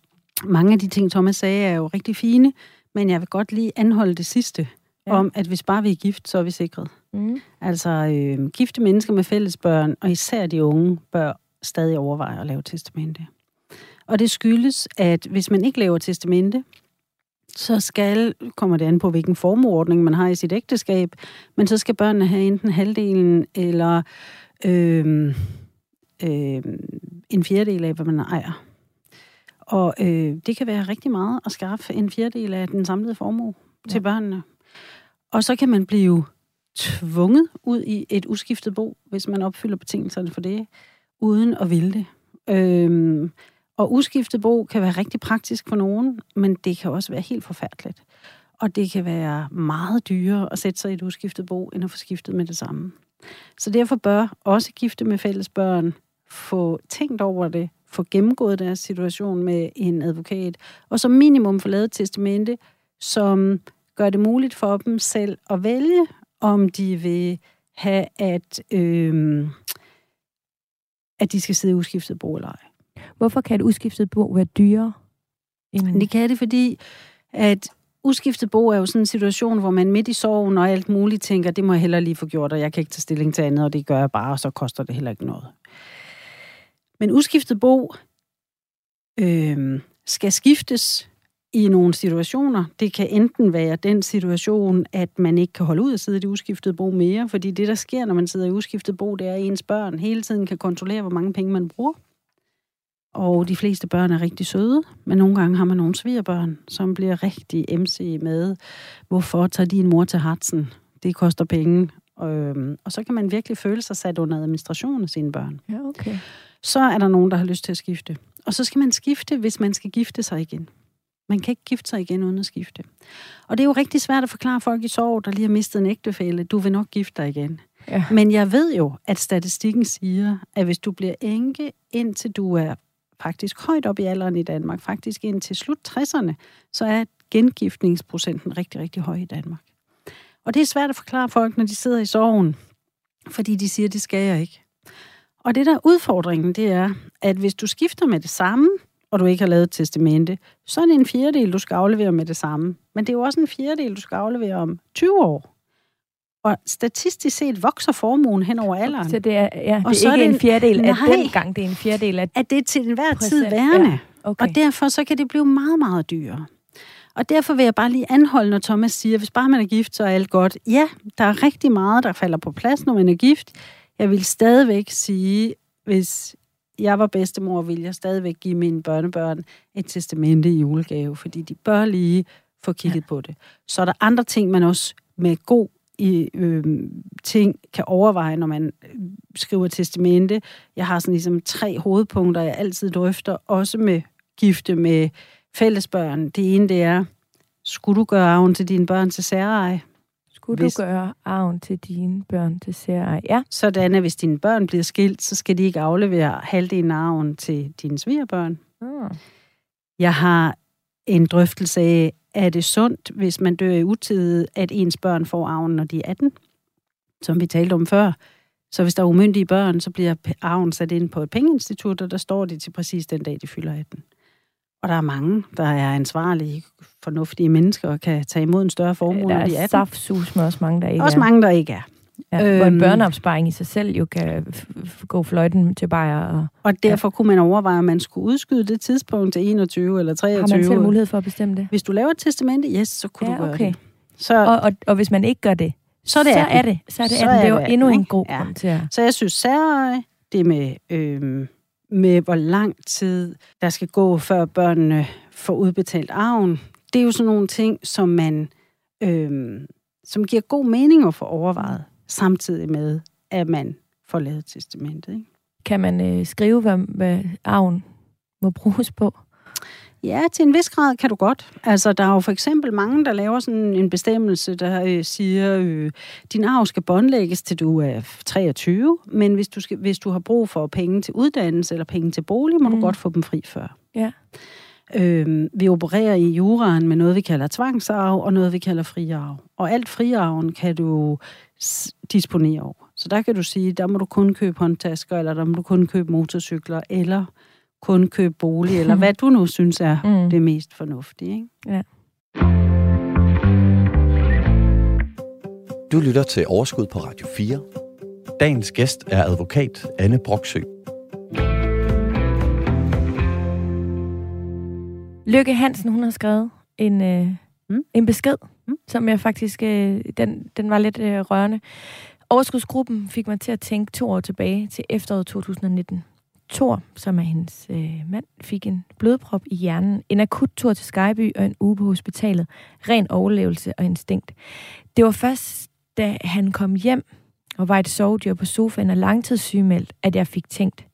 mange af de ting, Thomas sagde, er jo rigtig fine, men jeg vil godt lige anholde det sidste, ja. om at hvis bare vi er gift, så er vi sikret. Mm. Altså, øh, gifte mennesker med fælles børn, og især de unge, bør stadig overveje at lave testamente. Og det skyldes, at hvis man ikke laver testamente, så skal, kommer det an på, hvilken formueordning man har i sit ægteskab, men så skal børnene have enten halvdelen eller øh, øh, en fjerdedel af, hvad man ejer. Og øh, det kan være rigtig meget at skaffe en fjerdedel af den samlede formue ja. til børnene. Og så kan man blive tvunget ud i et uskiftet bo, hvis man opfylder betingelserne for det, uden at ville det. Øh, og uskiftet bo kan være rigtig praktisk for nogen, men det kan også være helt forfærdeligt. Og det kan være meget dyrere at sætte sig i et uskiftet bo, end at få skiftet med det samme. Så derfor bør også gifte med fælles børn få tænkt over det, få gennemgået deres situation med en advokat, og som minimum få lavet et testamente, som gør det muligt for dem selv at vælge, om de vil have, at, øh, at de skal sidde i uskiftet bo eller ej. Hvorfor kan et uskiftet bo være dyrere? End... Det kan det, fordi at uskiftet bo er jo sådan en situation, hvor man midt i sorgen og alt muligt tænker, det må jeg heller lige få gjort, og jeg kan ikke tage stilling til andet, og det gør jeg bare, og så koster det heller ikke noget. Men uskiftet bo øh, skal skiftes i nogle situationer. Det kan enten være den situation, at man ikke kan holde ud at sidde i det uskiftede bo mere, fordi det, der sker, når man sidder i uskiftet bo, det er, at ens børn hele tiden kan kontrollere, hvor mange penge man bruger. Og de fleste børn er rigtig søde, men nogle gange har man nogle svigerbørn, som bliver rigtig MC med, hvorfor tager din mor til Hartsen? Det koster penge. Øhm, og så kan man virkelig føle sig sat under administration af sine børn. Ja, okay. Så er der nogen, der har lyst til at skifte. Og så skal man skifte, hvis man skal gifte sig igen. Man kan ikke gifte sig igen uden at skifte. Og det er jo rigtig svært at forklare folk i sorg, der lige har mistet en ægtefælle. Du vil nok gifte dig igen. Ja. Men jeg ved jo, at statistikken siger, at hvis du bliver enke, indtil du er faktisk højt op i alderen i Danmark, faktisk indtil slut 60'erne, så er gengiftningsprocenten rigtig, rigtig høj i Danmark. Og det er svært at forklare folk, når de sidder i sorgen, fordi de siger, det skal jeg ikke. Og det der udfordringen, det er, at hvis du skifter med det samme, og du ikke har lavet et testamente, så er det en fjerdedel, du skal aflevere med det samme. Men det er jo også en fjerdedel, du skal aflevere om 20 år. Og statistisk set vokser formuen hen over alderen. Så det er, ja, det Og så er ikke det en fjerdedel af den gang, det er en fjerdedel af At det er til enhver tid procent. værende. Ja, okay. Og derfor så kan det blive meget, meget dyrere. Og derfor vil jeg bare lige anholde, når Thomas siger, hvis bare man er gift, så er alt godt. Ja, der er rigtig meget, der falder på plads, når man er gift. Jeg vil stadigvæk sige, hvis jeg var bedstemor, ville jeg stadigvæk give mine børnebørn et testamente i julegave, fordi de bør lige få kigget ja. på det. Så er der andre ting, man også med god i, øh, ting kan overveje, når man øh, skriver testamente. Jeg har sådan ligesom tre hovedpunkter, jeg altid drøfter, også med gifte med fællesbørn. Det ene, det er, skulle du gøre arven til dine børn til særeje? Skulle Hvis- du gøre arven til dine børn til særeje? Ja. Sådan, at hvis dine børn bliver skilt, så skal de ikke aflevere halvdelen af arven til dine svigerbørn. Mm. Jeg har en drøftelse af, er det sundt, hvis man dør i utide, at ens børn får arven, når de er 18? Som vi talte om før. Så hvis der er umyndige børn, så bliver arven sat ind på et pengeinstitut, og der står de til præcis den dag, de fylder 18. Og der er mange, der er ansvarlige, fornuftige mennesker og kan tage imod en større formue, Der når de er er 18. saftsus med også mange, der ikke Også er. mange, der ikke er. Ja, hvor en Øhm. børneopsparing i sig selv jo kan gå fløjten til bajer. Og Og derfor kunne man overveje, om man skulle udskyde det tidspunkt til 21 eller 23. har man selv mulighed for at bestemme det? Hvis du laver et testamente, yes, så kunne Ja, du gøre okay. det. Så, Og, og, og hvis man ikke gør det, så er det så 18. er det, så er det, Så 18. det er er jo det endnu 18, en god ikke? grund til at... Så jeg synes særlig det med, øh, med, hvor lang tid der skal gå, før børnene får udbetalt arven, det er jo sådan nogle ting, som man, øh, som giver god mening at få overvejet, samtidig med, at man får lavet testamentet. Ikke? Kan man øh, skrive, hvad, hvad arven må bruges på? Ja, til en vis grad kan du godt. Altså, der er jo for eksempel mange, der laver sådan en bestemmelse, der øh, siger, øh, din arv skal båndlægges til du er 23, men hvis du, skal, hvis du har brug for penge til uddannelse eller penge til bolig, må mm. Du godt få dem fri før. Ja. Øh, vi opererer i juraen med noget, vi kalder tvangsarv, og noget, vi kalder friarv. Og alt friarven kan du disponere over. Så der kan du sige, der må du kun købe håndtasker, eller der må du kun købe motorcykler, eller kun købe bolig, eller *laughs* hvad du nu synes er Mm. det mest fornuftige. Ikke? Du lytter til Overskud på Radio 4. Dagens gæst er advokat Anne Broksø. Lykke Hansen, hun har skrevet en, øh, Mm. en besked, Mm. mm. som jeg faktisk, øh, den, den var lidt øh, rørende. Overskudsgruppen fik mig til at tænke to år tilbage til efteråret 2019. Thor, som er hendes øh, mand, fik en blodprop i hjernen, en akut tur til Skyby og en uge på hospitalet. Ren overlevelse og instinkt. Det var først, da han kom hjem og var et sovedyr på sofaen og langtidssygemeldt, at jeg fik tænkt,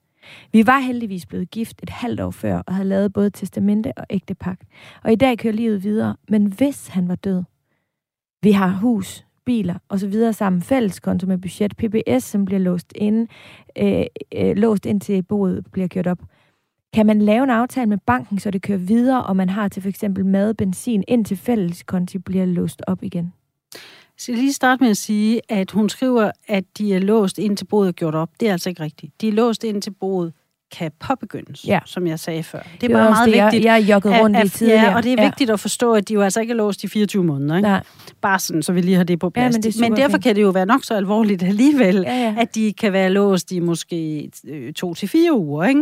vi var heldigvis blevet gift et halvt år før og havde lavet både testamente og ægtepagt. Og i dag kører livet videre. Men hvis han var død, vi har hus, biler og så videre sammen, fælleskonto med budget, PBS, som bliver låst ind, øh, øh, låst indtil boet bliver gjort op. Kan man lave en aftale med banken, så det kører videre, og man har til for eksempel mad, benzin, indtil fælleskonti bliver låst op igen? Skal lige starte med at sige, at hun skriver, at de er låst indtil boet er gjort op. Det er altså ikke rigtigt. De er låst indtil boet kan påbegyndes, Ja. som jeg sagde før. Det er Det bare også meget det, vigtigt. Jeg, jeg joggede rundt at- i tidligere. Ja, og det er vigtigt at forstå, at de jo altså ikke er låst i 24 måneder. Ikke? Nej. Bare sådan, så vi lige har det på plads. men det er men derfor fint. kan det jo være nok så alvorligt alligevel, Ja, ja. at de kan være låst i måske øh, to til fire uger. Ikke?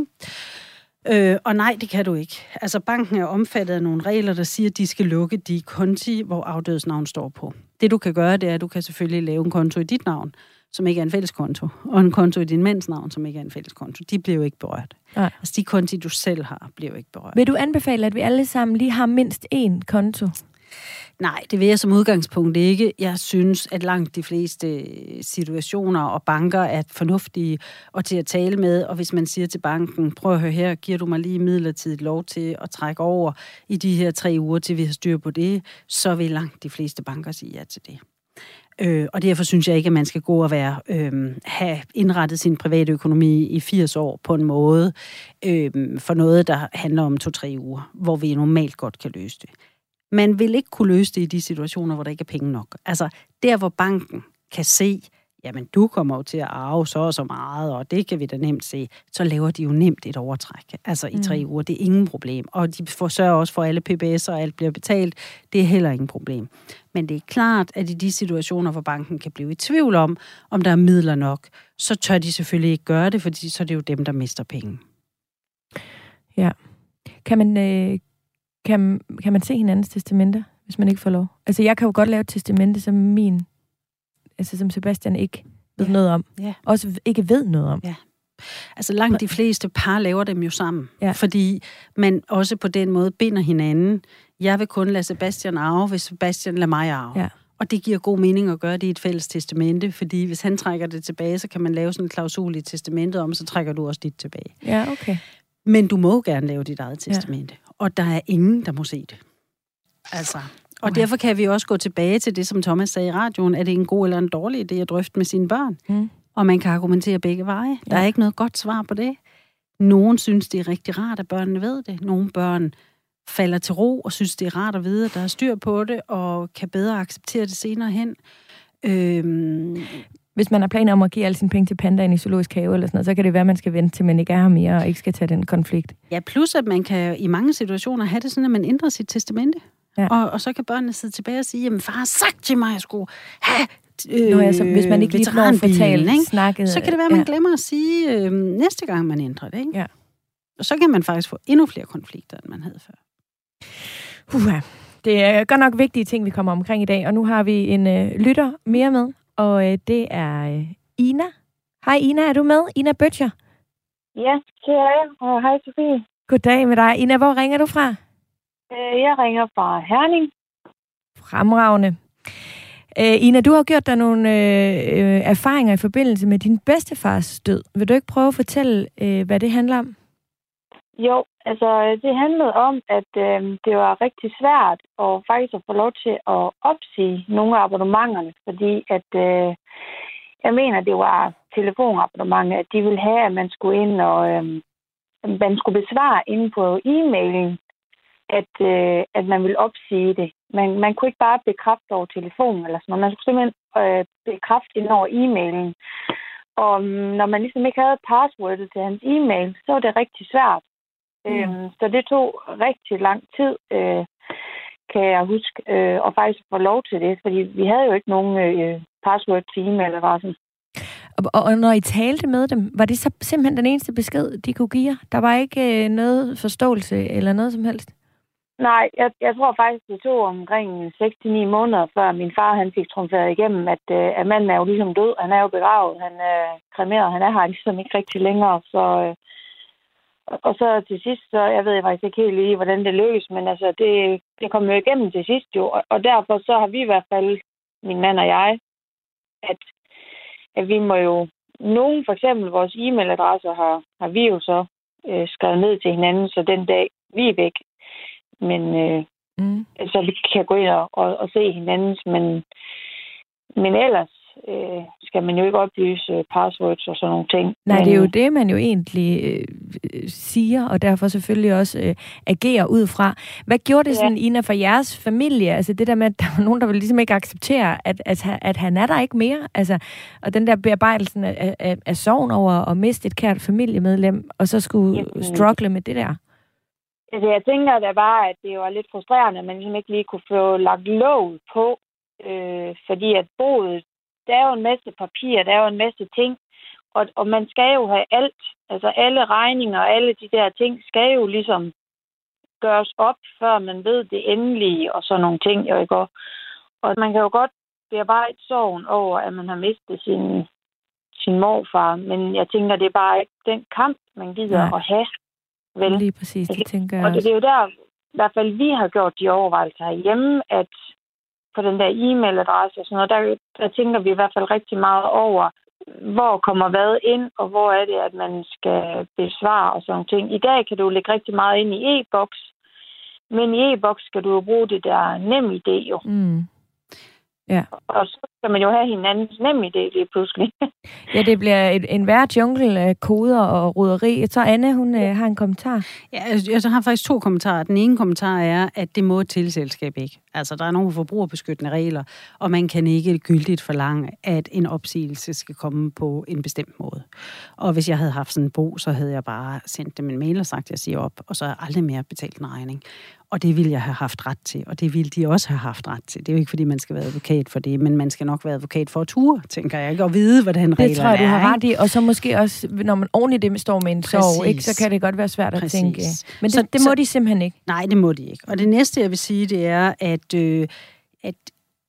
Øh, og nej, det kan du ikke. Altså, banken er omfattet af nogle regler, der siger, at de skal lukke de konti, hvor afdødsnavn står på. Det du kan gøre, det er, at du kan selvfølgelig lave en konto i dit navn, som ikke er en fælles konto, og en konto i din mands navn, som ikke er en fælles konto. De bliver jo ikke berørt. Nej. Altså, de konti, du selv har, bliver jo ikke berørt. Vil du anbefale, at vi alle sammen lige har mindst én konto? Nej, det vil jeg som udgangspunkt ikke. Jeg synes, at langt de fleste situationer og banker er fornuftige og til at tale med. Og hvis man siger til banken, prøv at høre her, giver du mig lige midlertidigt lov til at trække over i de her tre uger, til vi har styr på det, så vil langt de fleste banker sige ja til det. Øh, og derfor synes jeg ikke, at man skal gå og være, øh, have indrettet sin private økonomi i 80 år på en måde øh, for noget, der handler om to-tre uger, hvor vi normalt godt kan løse det. Man vil ikke kunne løse det i de situationer, hvor der ikke er penge nok. Altså, der hvor banken kan se, jamen du kommer jo til at arve så og så meget, og det kan vi da nemt se, så laver de jo nemt et overtræk, altså i tre mm. uger. Det er ingen problem. Og de forsørger også for alle PBS, og alt bliver betalt. Det er heller ingen problem. Men det er klart, at i de situationer, hvor banken kan blive i tvivl om, om der er midler nok, så tør de selvfølgelig ikke gøre det, fordi så er det jo dem, der mister penge. Ja. Kan man, øh, kan, kan man se hinandens testamenter, hvis man ikke får lov? Altså, jeg kan jo godt lave et testamente, som min, altså som Sebastian ikke ved ja. noget om. Ja. Også ikke ved noget om. Ja. Altså langt de fleste par laver dem jo sammen, Ja. fordi man også på den måde binder hinanden. Jeg vil kun lade Sebastian arve, hvis Sebastian lader mig arve. Ja. Og det giver god mening at gøre det i et fælles testamente, fordi hvis han trækker det tilbage, så kan man lave sådan en klausul i testamentet om, så trækker du også dit tilbage. Ja, okay. Men du må gerne lave dit eget testamente, ja. Og der er ingen, der må se det. Altså, og Okay. derfor kan vi også gå tilbage til det, som Thomas sagde i radioen, er det en god eller en dårlig idé at drøfte med sine børn? Mm. Og man kan argumentere begge veje. Der Ja. er ikke noget godt svar på det. Nogen synes, det er rigtig rart, at børnene ved det. Nogle børn falder til ro og synes, det er rart at vide, at der er styr på det, og kan bedre acceptere det senere hen. Øhm, Hvis man har planer om at give alle sine penge til pandaen i zoologisk have eller sådan noget, så kan det være, at man skal vente til, man ikke er her mere og ikke skal tage den konflikt. ja, plus at man kan i mange situationer have det sådan, at man ændrer sit testamente. Ja. Og, og så kan børnene sidde tilbage og sige, jamen far har sagt til mig, at jeg skulle have øh, Nå, altså, hvis man ikke lige når fortælle ikke? snakket. så kan det være, at man ja. glemmer at sige øh, næste gang, man ændrer det. Ikke? Ja. Og så kan man faktisk få endnu flere konflikter, end man havde før. Uha. Det er godt nok vigtige ting, vi kommer omkring i dag, og nu har vi en øh, lytter mere med, og øh, det er øh, Ina. Hej Ina, er du med? Ina Bøtcher. Ja, det er jeg. Og hej Sofie. Goddag med dig. Ina, hvor ringer du fra? Øh, Jeg ringer fra Herning. Fremragende. Øh, Ina, du har gjort dig nogle øh, øh, erfaringer i forbindelse med din bedstefars død. Vil du ikke prøve at fortælle, øh, hvad det handler om? Jo, altså det handlede om, at øh, det var rigtig svært at faktisk at få lov til at opsige nogle af abonnementerne, fordi at øh, jeg mener, det var telefonabonnementer, at de ville have, at man skulle ind og øh, man skulle besvare inde på e-mailen, at, øh, at man ville opsige det. Man, man kunne ikke bare bekræfte over telefonen eller sådan noget. Man skulle simpelthen øh, bekræfte ind over e-mailen. Og mm, når man ligesom ikke havde passwordet til hans e-mail, så var det rigtig svært. Mm. Øhm, så det tog rigtig lang tid, øh, kan jeg huske, øh, og faktisk få lov til det, fordi vi havde jo ikke nogen øh, password til e-mailadressen. Og, og, og når I talte med dem, var det så simpelthen den eneste besked, de kunne give jer? Der var ikke øh, noget forståelse eller noget som helst? Nej, jeg, jeg tror faktisk, det tog omkring 6-9 måneder, før min far han fik trumferet igennem, at, øh, at manden er jo ligesom død. Han er jo begravet, han er kremeret, han er her ligesom ikke rigtig længere. Så, øh, og- så til sidst, så jeg ved faktisk ikke helt lige, hvordan det løs, men altså, det, det kom jo igennem til sidst jo. Og, og derfor så har vi i hvert fald, min mand og jeg, at, at vi må jo, nogen for eksempel vores e-mailadresser har, har vi jo så øh, skrevet ned til hinanden, så den dag vi er væk, men øh, Mm. så vi kan gå ind og, og, og se hinandens, men, men ellers øh, skal man jo ikke oplyse øh, passwords og sådan nogle ting. Nej, men, det er jo det, man jo egentlig øh, øh, siger, og derfor selvfølgelig også øh, agerer ud fra. Hvad gjorde det Ja. sådan, Ina, for jeres familie? Altså det der med, at der var nogen, der ville ligesom ikke acceptere, at, at, han- at han er der ikke mere. Altså, og den der bearbejdelsen af, af, af sorgen over at miste et kært familiemedlem, og så skulle Jamen. struggle med det der. Altså, jeg tænker da bare, at det var lidt frustrerende, at man ligesom ikke lige kunne få lagt låg på, øh, fordi at boet, der er jo en masse papir, der er jo en masse ting, Og, og man skal jo have alt. Altså alle regninger og alle de der ting skal jo ligesom gøres op, før man ved det endelige og sådan nogle ting. Jo, ikke? Og man kan jo godt bearbejde sorgen over, at man har mistet sin, sin morfar, men jeg tænker, det er bare ikke den kamp, man gider Nej. at have. Vel? Lige præcis, det tænker jeg Og det, det er jo der, i hvert fald vi har gjort de overvejelser herhjemme, at på den der e-mailadresse og sådan noget, der, der tænker vi i hvert fald rigtig meget over, hvor kommer hvad ind, og hvor er det, at man skal besvare og sådan ting. I dag kan du lægge rigtig meget ind i e-boks, men i e-boks skal du jo bruge det der nem idé jo. Mm. Og så skal man jo have hinandens nem idé lige pludselig. *laughs* Ja, det bliver et, en værre jungle af koder og roderi. Jeg tror, Anne, hun øh, har en kommentar. Ja, altså, jeg har faktisk to kommentarer. Den ene kommentar er, at det må et teleselskab ikke. Altså, der er nogle forbrugerbeskyttende regler, og man kan ikke gyldigt forlange, at en opsigelse skal komme på en bestemt måde. Og hvis jeg havde haft sådan en bog, så havde jeg bare sendt dem en mail og sagt, at jeg siger op, og så har jeg aldrig mere betalt en regning. Og det ville jeg have haft ret til, og det ville de også have haft ret til. Det er jo ikke, fordi man skal være advokat for det, men man skal nok være advokat for at ture, tænker jeg, ikke? og vide, hvordan reglerne Det tror jeg, du er. har ret i. Og så måske også, når man ordentligt det står med en sorg, Præcis. ikke, så kan det godt være svært at Præcis. tænke. Men Så- det, det må så- de simpelthen ikke. Nej, det må de ikke. Og det næste, jeg vil sige, det er, at, øh, at,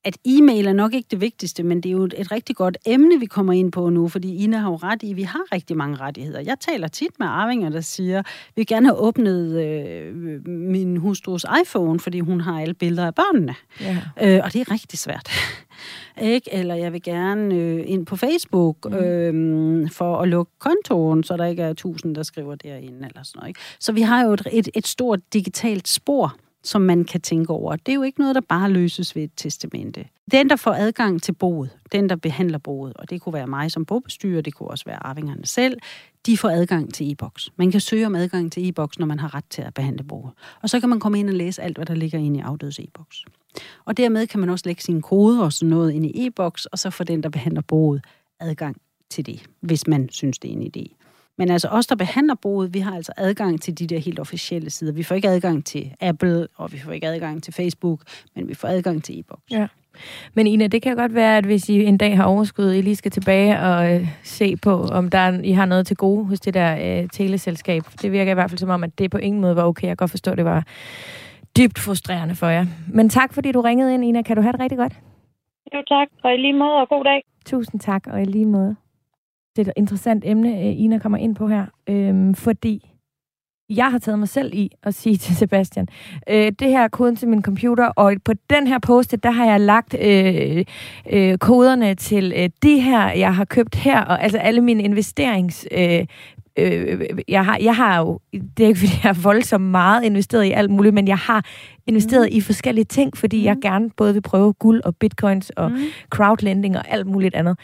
at e-mail er nok ikke det vigtigste, men det er jo et, rigtig godt emne, vi kommer ind på nu, fordi Ina har jo ret i, at vi har rigtig mange rettigheder. Jeg taler tit med arvinger, der siger, vi gerne have åbnet øh, min hustrus iPhone, fordi hun har alle billeder af børnene. Ja. Øh, og det er rigtig svært. *laughs* ikke? Eller jeg vil gerne øh, ind på Facebook øh, for at lukke kontoen, så der ikke er tusind, der skriver derinde eller sådan noget. Ikke? Så vi har jo et, et, et stort digitalt spor, som man kan tænke over. Det er jo ikke noget, der bare løses ved et testamente. Den, der får adgang til boet, den, der behandler boet, og det kunne være mig som bogbestyrer, det kunne også være arvingerne selv, de får adgang til e-boks. Man kan søge om adgang til e-boks, når man har ret til at behandle boet. Og så kan man komme ind og læse alt, hvad der ligger inde i afdødes e-boks. Og dermed kan man også lægge sine koder og sådan noget ind i e-boks, og så får den, der behandler boet, adgang til det, hvis man synes, det er en idé. Men altså os, der behandler boet, vi har altså adgang til de der helt officielle sider. Vi får ikke adgang til Apple, og vi får ikke adgang til Facebook, men vi får adgang til e-boks. Ja. Men Ina, det kan godt være, at hvis I en dag har overskud, I lige skal tilbage og øh, se på, om der er, I har noget til gode hos det der øh, teleselskab. Det virker i hvert fald som om, at det på ingen måde var okay. Jeg kan godt forstå, at det var dybt frustrerende for jer. Men tak, fordi du ringede ind, Ina. Kan du have det rigtig godt? Jo tak, og i lige måde, og god dag. Tusind tak, og i lige måde. Det er et interessant emne, øh, Ina kommer ind på her, øhm, fordi jeg har taget mig selv i at sige til Sebastian, øh, det her er koden til min computer, og på den her post der har jeg lagt øh, øh, koderne til øh, det her, jeg har købt her, og altså alle mine investerings... Øh, øh, jeg, har, jeg har jo, det er ikke fordi, jeg har voldsomt meget investeret i alt muligt, men jeg har investeret mm. i forskellige ting, fordi mm. jeg gerne både vil prøve guld og bitcoins og mm. crowdlending og alt muligt andet.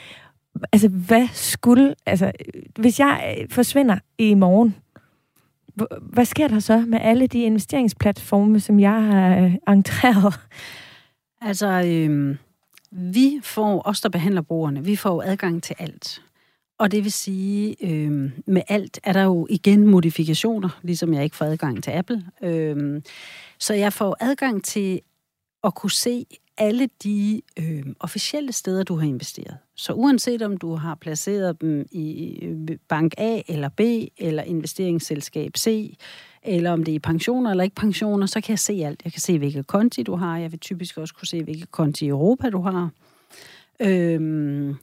Altså, hvad skulle... Altså, hvis jeg øh, forsvinder i morgen, hvad sker der så med alle de investeringsplatforme, som jeg har øh, entreret? Altså, øh, vi får, os der behandler brugerne, vi får adgang til alt. Og det vil sige, øh, med alt er der jo igen modifikationer, ligesom jeg ikke får adgang til Apple. Øh, så jeg får adgang til at kunne se alle de øh, officielle steder, du har investeret. Så uanset om du har placeret dem i øh, bank A eller B, eller investeringsselskab C, eller om det er i pensioner eller ikke pensioner, så kan jeg se alt. Jeg kan se, hvilke konti du har. Jeg vil typisk også kunne se, hvilke konti i Europa du har. Øhm,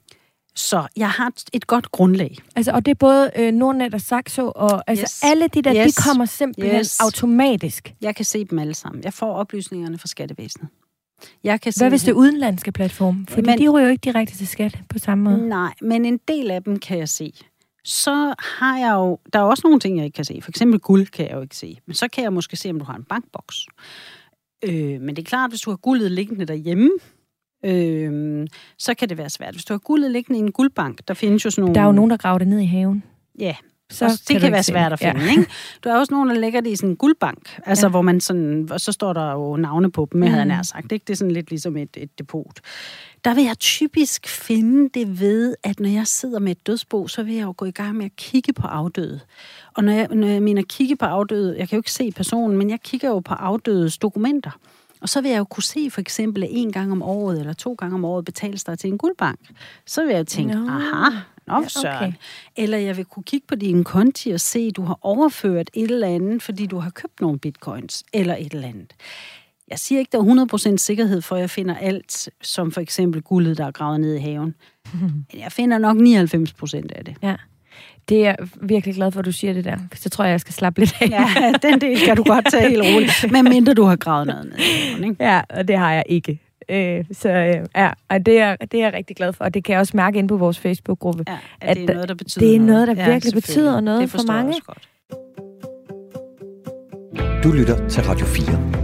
så jeg har et- et godt grundlag. Altså, og det er både øh, Nordnet og Saxo, og altså Yes. alle de der, Yes. de kommer simpelthen Yes. automatisk. Jeg kan se dem alle sammen. Jeg får oplysningerne fra skattevæsenet. Jeg kan Hvad hvis det er udenlandske platforme? Fordi Men- de ryger jo ikke direkte til skat på samme måde. Nej, men en del af dem kan jeg se. Så har jeg jo... Der er også nogle ting, jeg ikke kan se. For eksempel guld kan jeg jo ikke se. Men så kan jeg måske se, om du har en bankboks. Øh, men det er klart, hvis du har guldet liggende derhjemme, øh, så kan det være svært. Hvis du har guldet liggende i en guldbank, der findes jo sådan nogle... Der er jo nogen, der graver det ned i haven. Ja, Så så det du kan, ikke være svært at finde, ja. ikke? Der er også nogen, der lægger det i sådan en guldbank, altså Ja. hvor man sådan, og så står der jo navne på dem, jeg havde Mm. nær sagt, ikke? Det er sådan lidt ligesom et, et depot. Der vil jeg typisk finde det ved, at når jeg sidder med et dødsbo, så vil jeg jo gå i gang med at kigge på afdøde. Og når jeg, når jeg mener kigge på afdøde, jeg kan jo ikke se personen, men jeg kigger jo på afdødes dokumenter. Og så vil jeg jo kunne se for eksempel, at en gang om året eller to gange om året betales der til en guldbank. Så vil jeg jo tænke, Nå. aha, Nå, søren. Okay. Eller jeg vil kunne kigge på din konti og se, at du har overført et eller andet, fordi du har købt nogle bitcoins, eller et eller andet. Jeg siger ikke, der er 100% sikkerhed for, at jeg finder alt, som for eksempel guldet, der er gravet ned i haven. *laughs* Men jeg finder nok 99% af det. Ja. Det er jeg virkelig glad for, at du siger det der. Så tror jeg, jeg skal slappe lidt af. Ja, den del kan du godt tage helt roligt. *laughs* Men mindre du har gravet noget ned ikke? Ja, og det har jeg ikke. Øh, så øh, ja, og det er, det er jeg rigtig glad for, og det kan jeg også mærke inde på vores Facebook-gruppe. Ja, at det er noget, der betyder Det er noget, noget der ja, virkelig betyder noget for mange. Godt. Du lytter til Radio 4.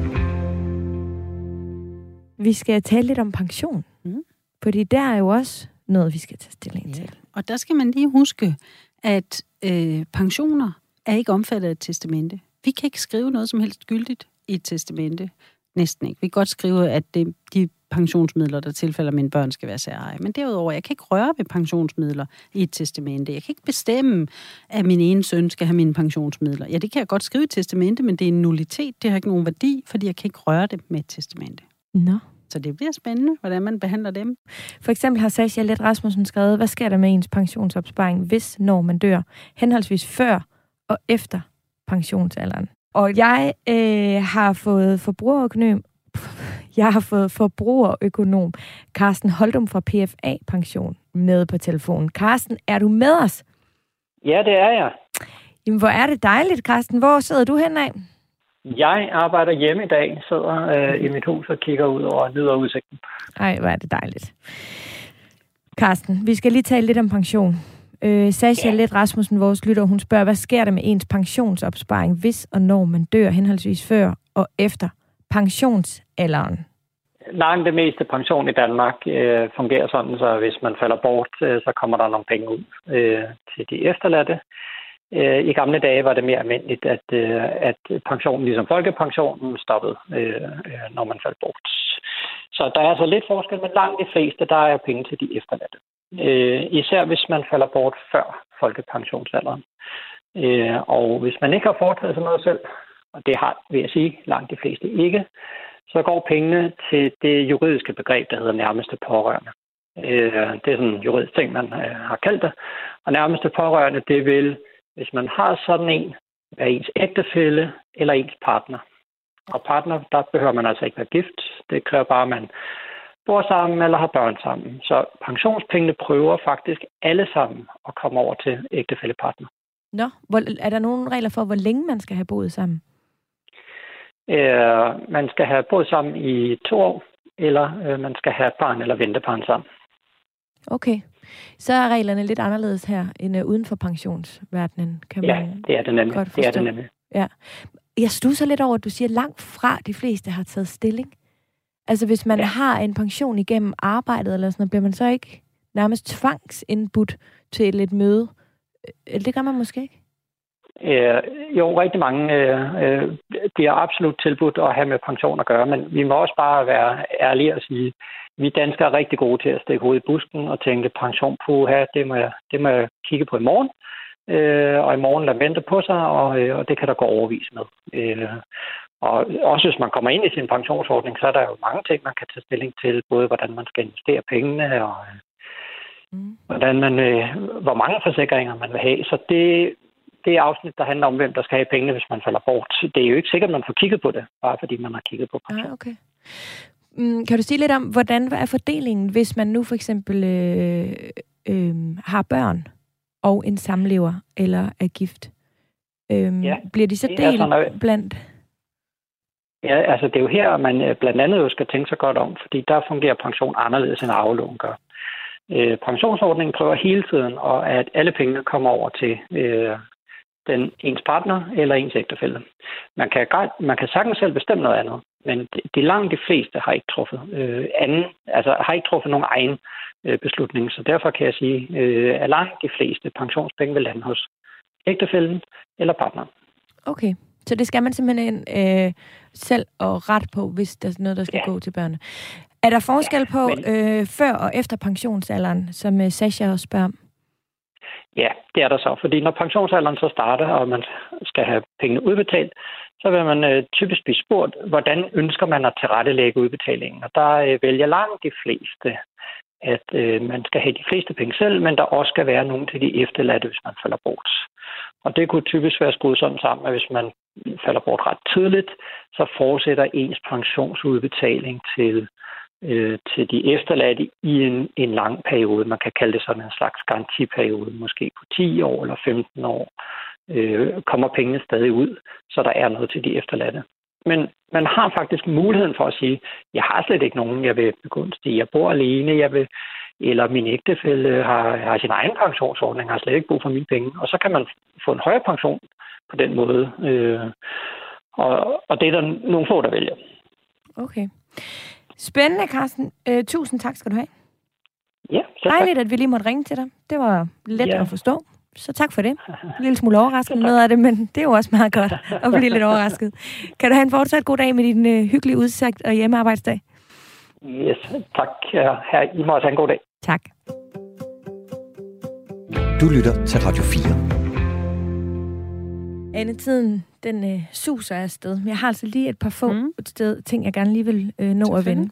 Vi skal tale lidt om pension. Mm. Fordi der er jo også noget, vi skal tage stilling ja. til. Og der skal man lige huske, at øh, pensioner er ikke omfattet af et testamente. Vi kan ikke skrive noget som helst gyldigt i et testamente. Næsten ikke. Vi kan godt skrive, at det, de pensionsmidler, der tilfælder mine børn, skal være særeje. Men derudover, jeg kan ikke røre ved pensionsmidler i et testamente. Jeg kan ikke bestemme, at min ene søn skal have mine pensionsmidler. Ja, det kan jeg godt skrive i et testamente, men det er en nullitet. Det har ikke nogen værdi, fordi jeg kan ikke røre det med et testamente. Nå. Så det bliver spændende, hvordan man behandler dem. For eksempel har Sascha Let Rasmussen skrevet, hvad sker der med ens pensionsopsparing, hvis når man dør, henholdsvis før og efter pensionsalderen. Og jeg øh, har fået forbrugerøkonom, *laughs* jeg har fået forbrugerøkonom Carsten Holdum fra PFA Pension med på telefonen. Carsten, er du med os? Ja, det er jeg. Jamen, hvor er det dejligt, Carsten. Hvor sidder du henad? Jeg arbejder hjemme i dag, sidder øh, i mit hus og kigger ud over nyder udsigten. Ej, hvor er det dejligt. Carsten, vi skal lige tale lidt om pension. Øh, Sasha ja. Let Rasmussen, vores lytter, hun spørger, hvad sker der med ens pensionsopsparing, hvis og når man dør henholdsvis før og efter pensionsalderen? Langt det meste pension i Danmark øh, fungerer sådan, så hvis man falder bort, øh, så kommer der nogle penge ud øh, til de efterladte. Øh, I gamle dage var det mere almindeligt, at, øh, at pensionen, ligesom folkepensionen, stoppede, øh, når man faldt bort. Så der er altså lidt forskel, men langt de fleste, der er penge til de efterladte. Øh, især hvis man falder bort før folkepensionsalderen. Øh, og hvis man ikke har foretaget sig noget selv, og det har, vil jeg sige, langt de fleste ikke, så går pengene til det juridiske begreb, der hedder nærmeste pårørende. Øh, det er sådan en juridisk ting, man har kaldt det. Og nærmeste pårørende, det vil hvis man har sådan en, være ens ægtefælle eller ens partner. Og partner, der behøver man altså ikke være gift. Det kræver bare, at man bor sammen eller har børn sammen. Så pensionspengene prøver faktisk alle sammen at komme over til ægtefællepartner. Nå, hvor, er der nogle regler for, hvor længe man skal have boet sammen? Øh, man skal have boet sammen i to år, eller øh, man skal have barn eller ventebarn sammen. Okay. Så er reglerne lidt anderledes her end uh, uden for pensionsverdenen, kan ja, man det er det nemlig. godt forstå. Det er det nemlig. Ja. Jeg stusser lidt over, at du siger, langt fra de fleste har taget stilling. Altså hvis man ja. har en pension igennem arbejdet eller sådan noget, bliver man så ikke nærmest tvangsindbudt til et møde? Øh, det gør man måske ikke? Øh, jo, rigtig mange øh, øh, bliver absolut tilbudt at have med pension at gøre, men vi må også bare være ærlige og sige, vi danskere er rigtig gode til at stikke hovedet i busken og tænke, pension på her, det må jeg, det må jeg kigge på i morgen. Øh, og i morgen lader vente på sig, og, øh, og det kan der gå overvis med. Øh, og også hvis man kommer ind i sin pensionsordning, så er der jo mange ting, man kan tage stilling til, både hvordan man skal investere pengene, og øh, mm. hvordan man, øh, hvor mange forsikringer man vil have. Så det, det afsnit, der handler om, hvem der skal have pengene, hvis man falder bort. Det er jo ikke sikkert, at man får kigget på det, bare fordi man har kigget på pension. Ah, okay. Mm, kan du sige lidt om, hvordan er fordelingen, hvis man nu for eksempel øh, øh, har børn og en samlever eller er gift? Øh, ja, bliver de så delt sådan, blandt? Ja, altså det er jo her, man øh, blandt andet jo skal tænke sig godt om, fordi der fungerer pension anderledes end arvelån gør. Øh, pensionsordningen prøver hele tiden, og at alle pengene kommer over til øh, den ens partner eller ens ægtefælle. Man kan, man kan sagtens selv bestemme noget andet, men de, de langt de fleste har ikke truffet øh, anden, altså har ikke truffet nogen egen øh, beslutning. Så derfor kan jeg sige, øh, at langt de fleste pensionspenge vil lande hos ægtefælden eller partneren. Okay, så det skal man simpelthen øh, selv og ret på, hvis der er noget, der skal ja. gå til børnene. Er der forskel ja, på men... øh, før og efter pensionsalderen, som øh, Sasha også spørger om? Ja, det er der så. Fordi når pensionsalderen så starter, og man skal have pengene udbetalt, så vil man øh, typisk blive spurgt, hvordan ønsker man at tilrettelægge udbetalingen. Og der øh, vælger langt de fleste at øh, man skal have de fleste penge selv, men der også skal være nogen til de efterladte, hvis man falder bort. Og det kunne typisk være skruet sådan sammen, at hvis man falder bort ret tidligt, så fortsætter ens pensionsudbetaling til, øh, til de efterladte i en, en lang periode. Man kan kalde det sådan en slags garantiperiode, måske på 10 år eller 15 år. Øh, kommer pengene stadig ud, så der er noget til de efterladte. Men man har faktisk muligheden for at sige, jeg har slet ikke nogen, jeg vil begunstige. Jeg bor alene, jeg vil, eller min ægtefælle har, har sin egen pensionsordning, har slet ikke brug for mine penge. Og så kan man få en højere pension på den måde. Øh, og, og det er der nogle få, der vælger. Okay. Spændende, Carsten. Øh, tusind tak skal du have. Ja, så Dejligt, at vi lige måtte ringe til dig. Det var let ja. at forstå. Så tak for det. En *laughs* lille smule overraskende noget af det, men det er jo også meget godt *laughs* at blive lidt overrasket. Kan du have en fortsat god dag med din øh, hyggelige udsigt og hjemmearbejdsdag? Yes, tak. Her, I må også have en god dag. Tak. Du lytter til Radio 4. Anne, tiden den øh, suser afsted. Jeg har altså lige et par få mm. sted, ting, jeg gerne lige vil øh, nå at vende.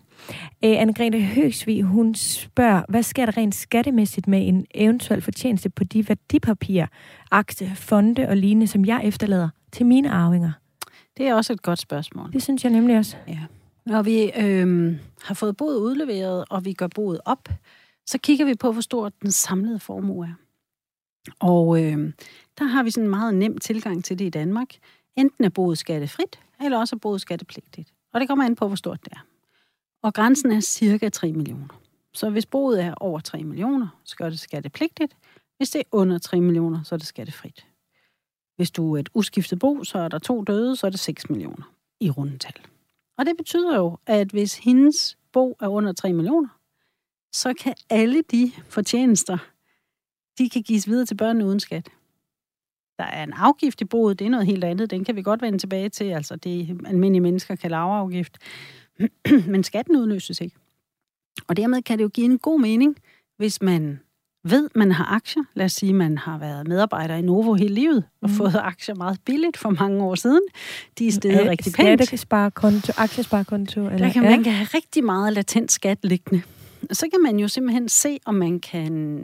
Æ, Anne-Grethe Høgsvig, hun spørger, hvad sker der rent skattemæssigt med en eventuel fortjeneste på de værdipapirer, aktie, fonde og lignende, som jeg efterlader til mine arvinger? Det er også et godt spørgsmål. Det synes jeg nemlig også. Ja. Når vi øh, har fået boet udleveret, og vi gør boet op, så kigger vi på, hvor stor den samlede formue er. Og øh, der har vi sådan en meget nem tilgang til det i Danmark. Enten er boet skattefrit, eller også er boet skattepligtigt. Og det kommer an på, hvor stort det er. Og grænsen er cirka 3 millioner. Så hvis boet er over 3 millioner, så er det skattepligtigt. Hvis det er under 3 millioner, så er det skattefrit. Hvis du er et uskiftet bo, så er der to døde, så er det 6 millioner i rundetal. Og det betyder jo, at hvis hendes bo er under 3 millioner, så kan alle de fortjenester, de kan gives videre til børnene uden skat. Der er en afgift i boet, det er noget helt andet. Den kan vi godt vende tilbage til. Altså, det almindelige mennesker kan lave afgift. *clears throat* Men skatten udløses ikke. Og dermed kan det jo give en god mening, hvis man ved, man har aktier. Lad os sige, man har været medarbejder i Novo hele livet og mm. fået aktier meget billigt for mange år siden. De er stedet ja, rigtig pænt. Skattesparekonto, aktiesparekonto. Eller, Der kan man ja. kan have rigtig meget latent skat liggende så kan man jo simpelthen se, om man kan...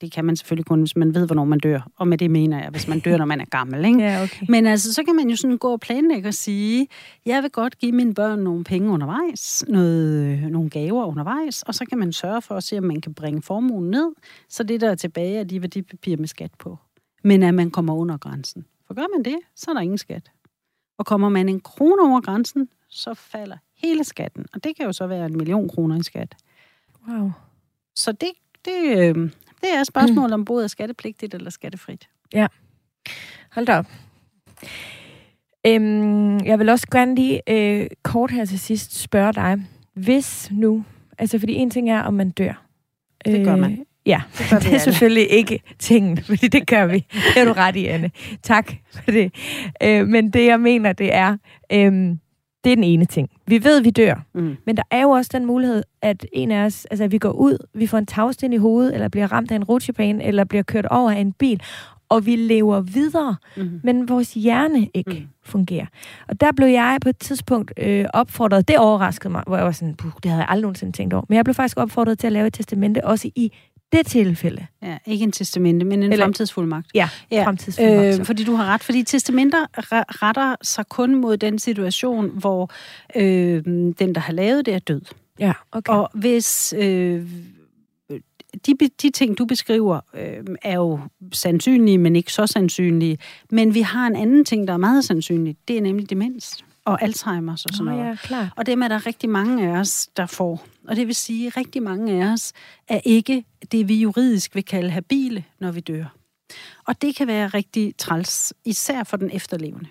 Det kan man selvfølgelig kun, hvis man ved, hvornår man dør. Og med det mener jeg, hvis man dør, når man er gammel. Ikke? *laughs* Ja, okay. Men altså, så kan man jo sådan gå og planlægge og sige, jeg vil godt give mine børn nogle penge undervejs, noget, nogle gaver undervejs, og så kan man sørge for at se, om man kan bringe formuen ned, så det, der er tilbage, er de værdipapirer med skat på. Men at man kommer under grænsen. For gør man det, så er der ingen skat. Og kommer man en krone over grænsen, så falder hele skatten. Og det kan jo så være en million kroner i skat. Wow. Så det, det, øh, det er et spørgsmål mm. om både er skattepligtigt eller skattefrit. Ja. Hold da op. Øhm, jeg vil også gerne lige øh, kort her til sidst spørge dig. Hvis nu, altså fordi en ting er, om man dør. Det gør man. Øh, ja, det, gør *laughs* det er selvfølgelig ikke tingen, *laughs* fordi det gør vi. Det er du ret i, Anne. Tak for det. Øh, men det, jeg mener, det er, øh, det er den ene ting. Vi ved, at vi dør. Mm. Men der er jo også den mulighed, at en af os, altså at vi går ud, vi får en tagsten i hovedet, eller bliver ramt af en rutsjebane, eller bliver kørt over af en bil, og vi lever videre, mm. men vores hjerne ikke mm. fungerer. Og der blev jeg på et tidspunkt øh, opfordret, det overraskede mig, hvor jeg var sådan, det havde jeg aldrig nogensinde tænkt over, men jeg blev faktisk opfordret til at lave et testamente, også i det tilfælde. Ja, ikke en testamente, men en Eller, fremtidsfuldmagt. Ja, ja. fremtidsfuldmagt. Øh, fordi du har ret, fordi testamenter retter sig kun mod den situation, hvor øh, den, der har lavet det, er død. Ja, okay. Og hvis... Øh, de, de ting, du beskriver, øh, er jo sandsynlige, men ikke så sandsynlige. Men vi har en anden ting, der er meget sandsynlig. Det er nemlig demens og Alzheimer's og sådan oh, noget. Ja, klar. Og dem er der rigtig mange af os, der får. Og det vil sige, at rigtig mange af os er ikke det, vi juridisk vil kalde habile, når vi dør. Og det kan være rigtig træls, især for den efterlevende.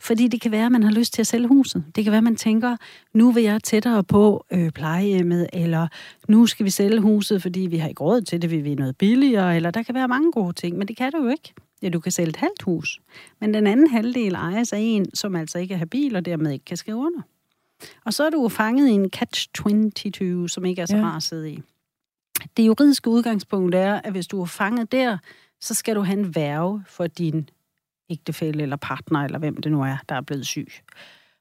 Fordi det kan være, at man har lyst til at sælge huset. Det kan være, at man tænker, nu vil jeg tættere på øh, plejehjemmet, eller nu skal vi sælge huset, fordi vi har ikke råd til det, vi vil noget billigere, eller der kan være mange gode ting, men det kan du jo ikke. Ja, du kan sælge et halvt hus, men den anden halvdel ejes af en, som altså ikke er habil, og dermed ikke kan skrive under. Og så er du fanget i en catch-22, som ikke er så ja. rar at sidde i. Det juridiske udgangspunkt er, at hvis du er fanget der, så skal du have en værve for din ægtefælle eller partner, eller hvem det nu er, der er blevet syg.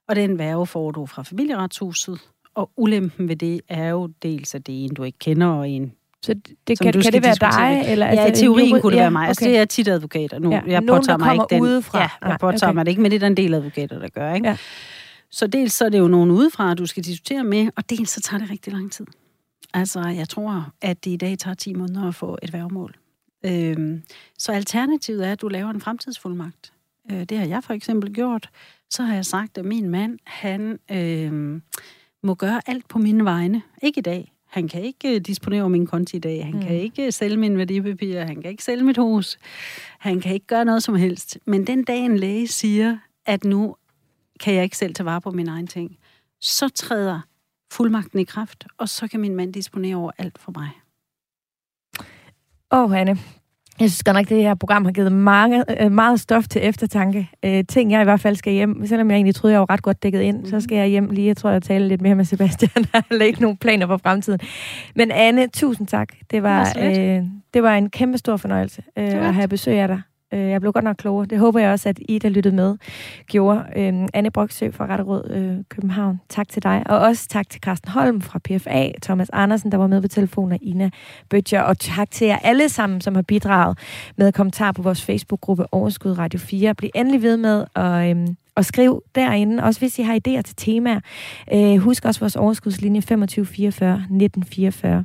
Og den værve får du fra familieretshuset, Og ulempen ved det er jo dels, at det er en, du ikke kender, og en, Så det, kan, kan det være dig? Eller, ja, altså, i teorien en- kunne det ja, være mig. Altså, okay. det er tit advokater nu. Ja, Jeg nogen, påtager mig ikke den. udefra. Ja, jeg påtager okay. mig det ikke, men det er der en del advokater, der gør. Ikke? Ja. Så dels så er det jo nogen udefra, du skal diskutere med, og dels så tager det rigtig lang tid. Altså, jeg tror, at det i dag tager 10 måneder at få et værgemål. Øhm, så alternativet er, at du laver en fremtidsfuldmagt. Øh, det har jeg for eksempel gjort. Så har jeg sagt, at min mand, han øh, må gøre alt på mine vegne. Ikke i dag. Han kan ikke øh, disponere over min konti i dag. Han mm. kan ikke sælge mine værdipapirer. Han kan ikke sælge mit hus. Han kan ikke gøre noget som helst. Men den dag en læge siger, at nu kan jeg ikke selv tage vare på mine egne ting, så træder fuldmagten i kraft, og så kan min mand disponere over alt for mig. Åh, oh, Hanne. Jeg synes godt nok, det her program har givet mange, øh, meget stof til eftertanke. Øh, ting, jeg i hvert fald skal hjem. Selvom jeg egentlig troede, jeg var ret godt dækket ind, mm. så skal jeg hjem lige. Jeg tror, jeg taler lidt mere med Sebastian. *laughs* Der er ikke nogen planer for fremtiden. Men Anne, tusind tak. Det var, Det var øh, det var en kæmpe stor fornøjelse øh, at have besøg af dig. Øh, Jeg blev godt nok klogere. Det håber jeg også, at I, der lyttede med, gjorde. Øh, Anne Broksø fra Retterød øh, København, tak til dig. Og også tak til Carsten Holm fra PFA, Thomas Andersen, der var med på telefonen, og Ina Bøtger. Og tak til jer alle sammen, som har bidraget med kommentarer på vores Facebook-gruppe Overskud Radio 4. Bliv endelig ved med at, Øh, og skriv derinde, også hvis I har idéer til temaer. Øh, husk også vores overskudslinje 2544 1944.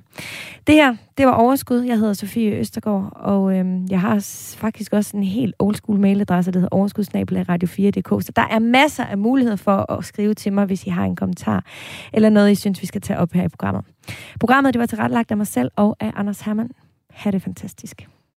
Det her, det var Overskud. Jeg hedder Sofie Østergaard, og øh, jeg har faktisk også en helt old school mailadresse, der hedder overskudsnabelag.radio4.dk. Så der er masser af muligheder for at skrive til mig, hvis I har en kommentar, eller noget, I synes, vi skal tage op her i programmet. Programmet det var tilrettelagt af mig selv og af Anders Hermann. Ha' det fantastisk.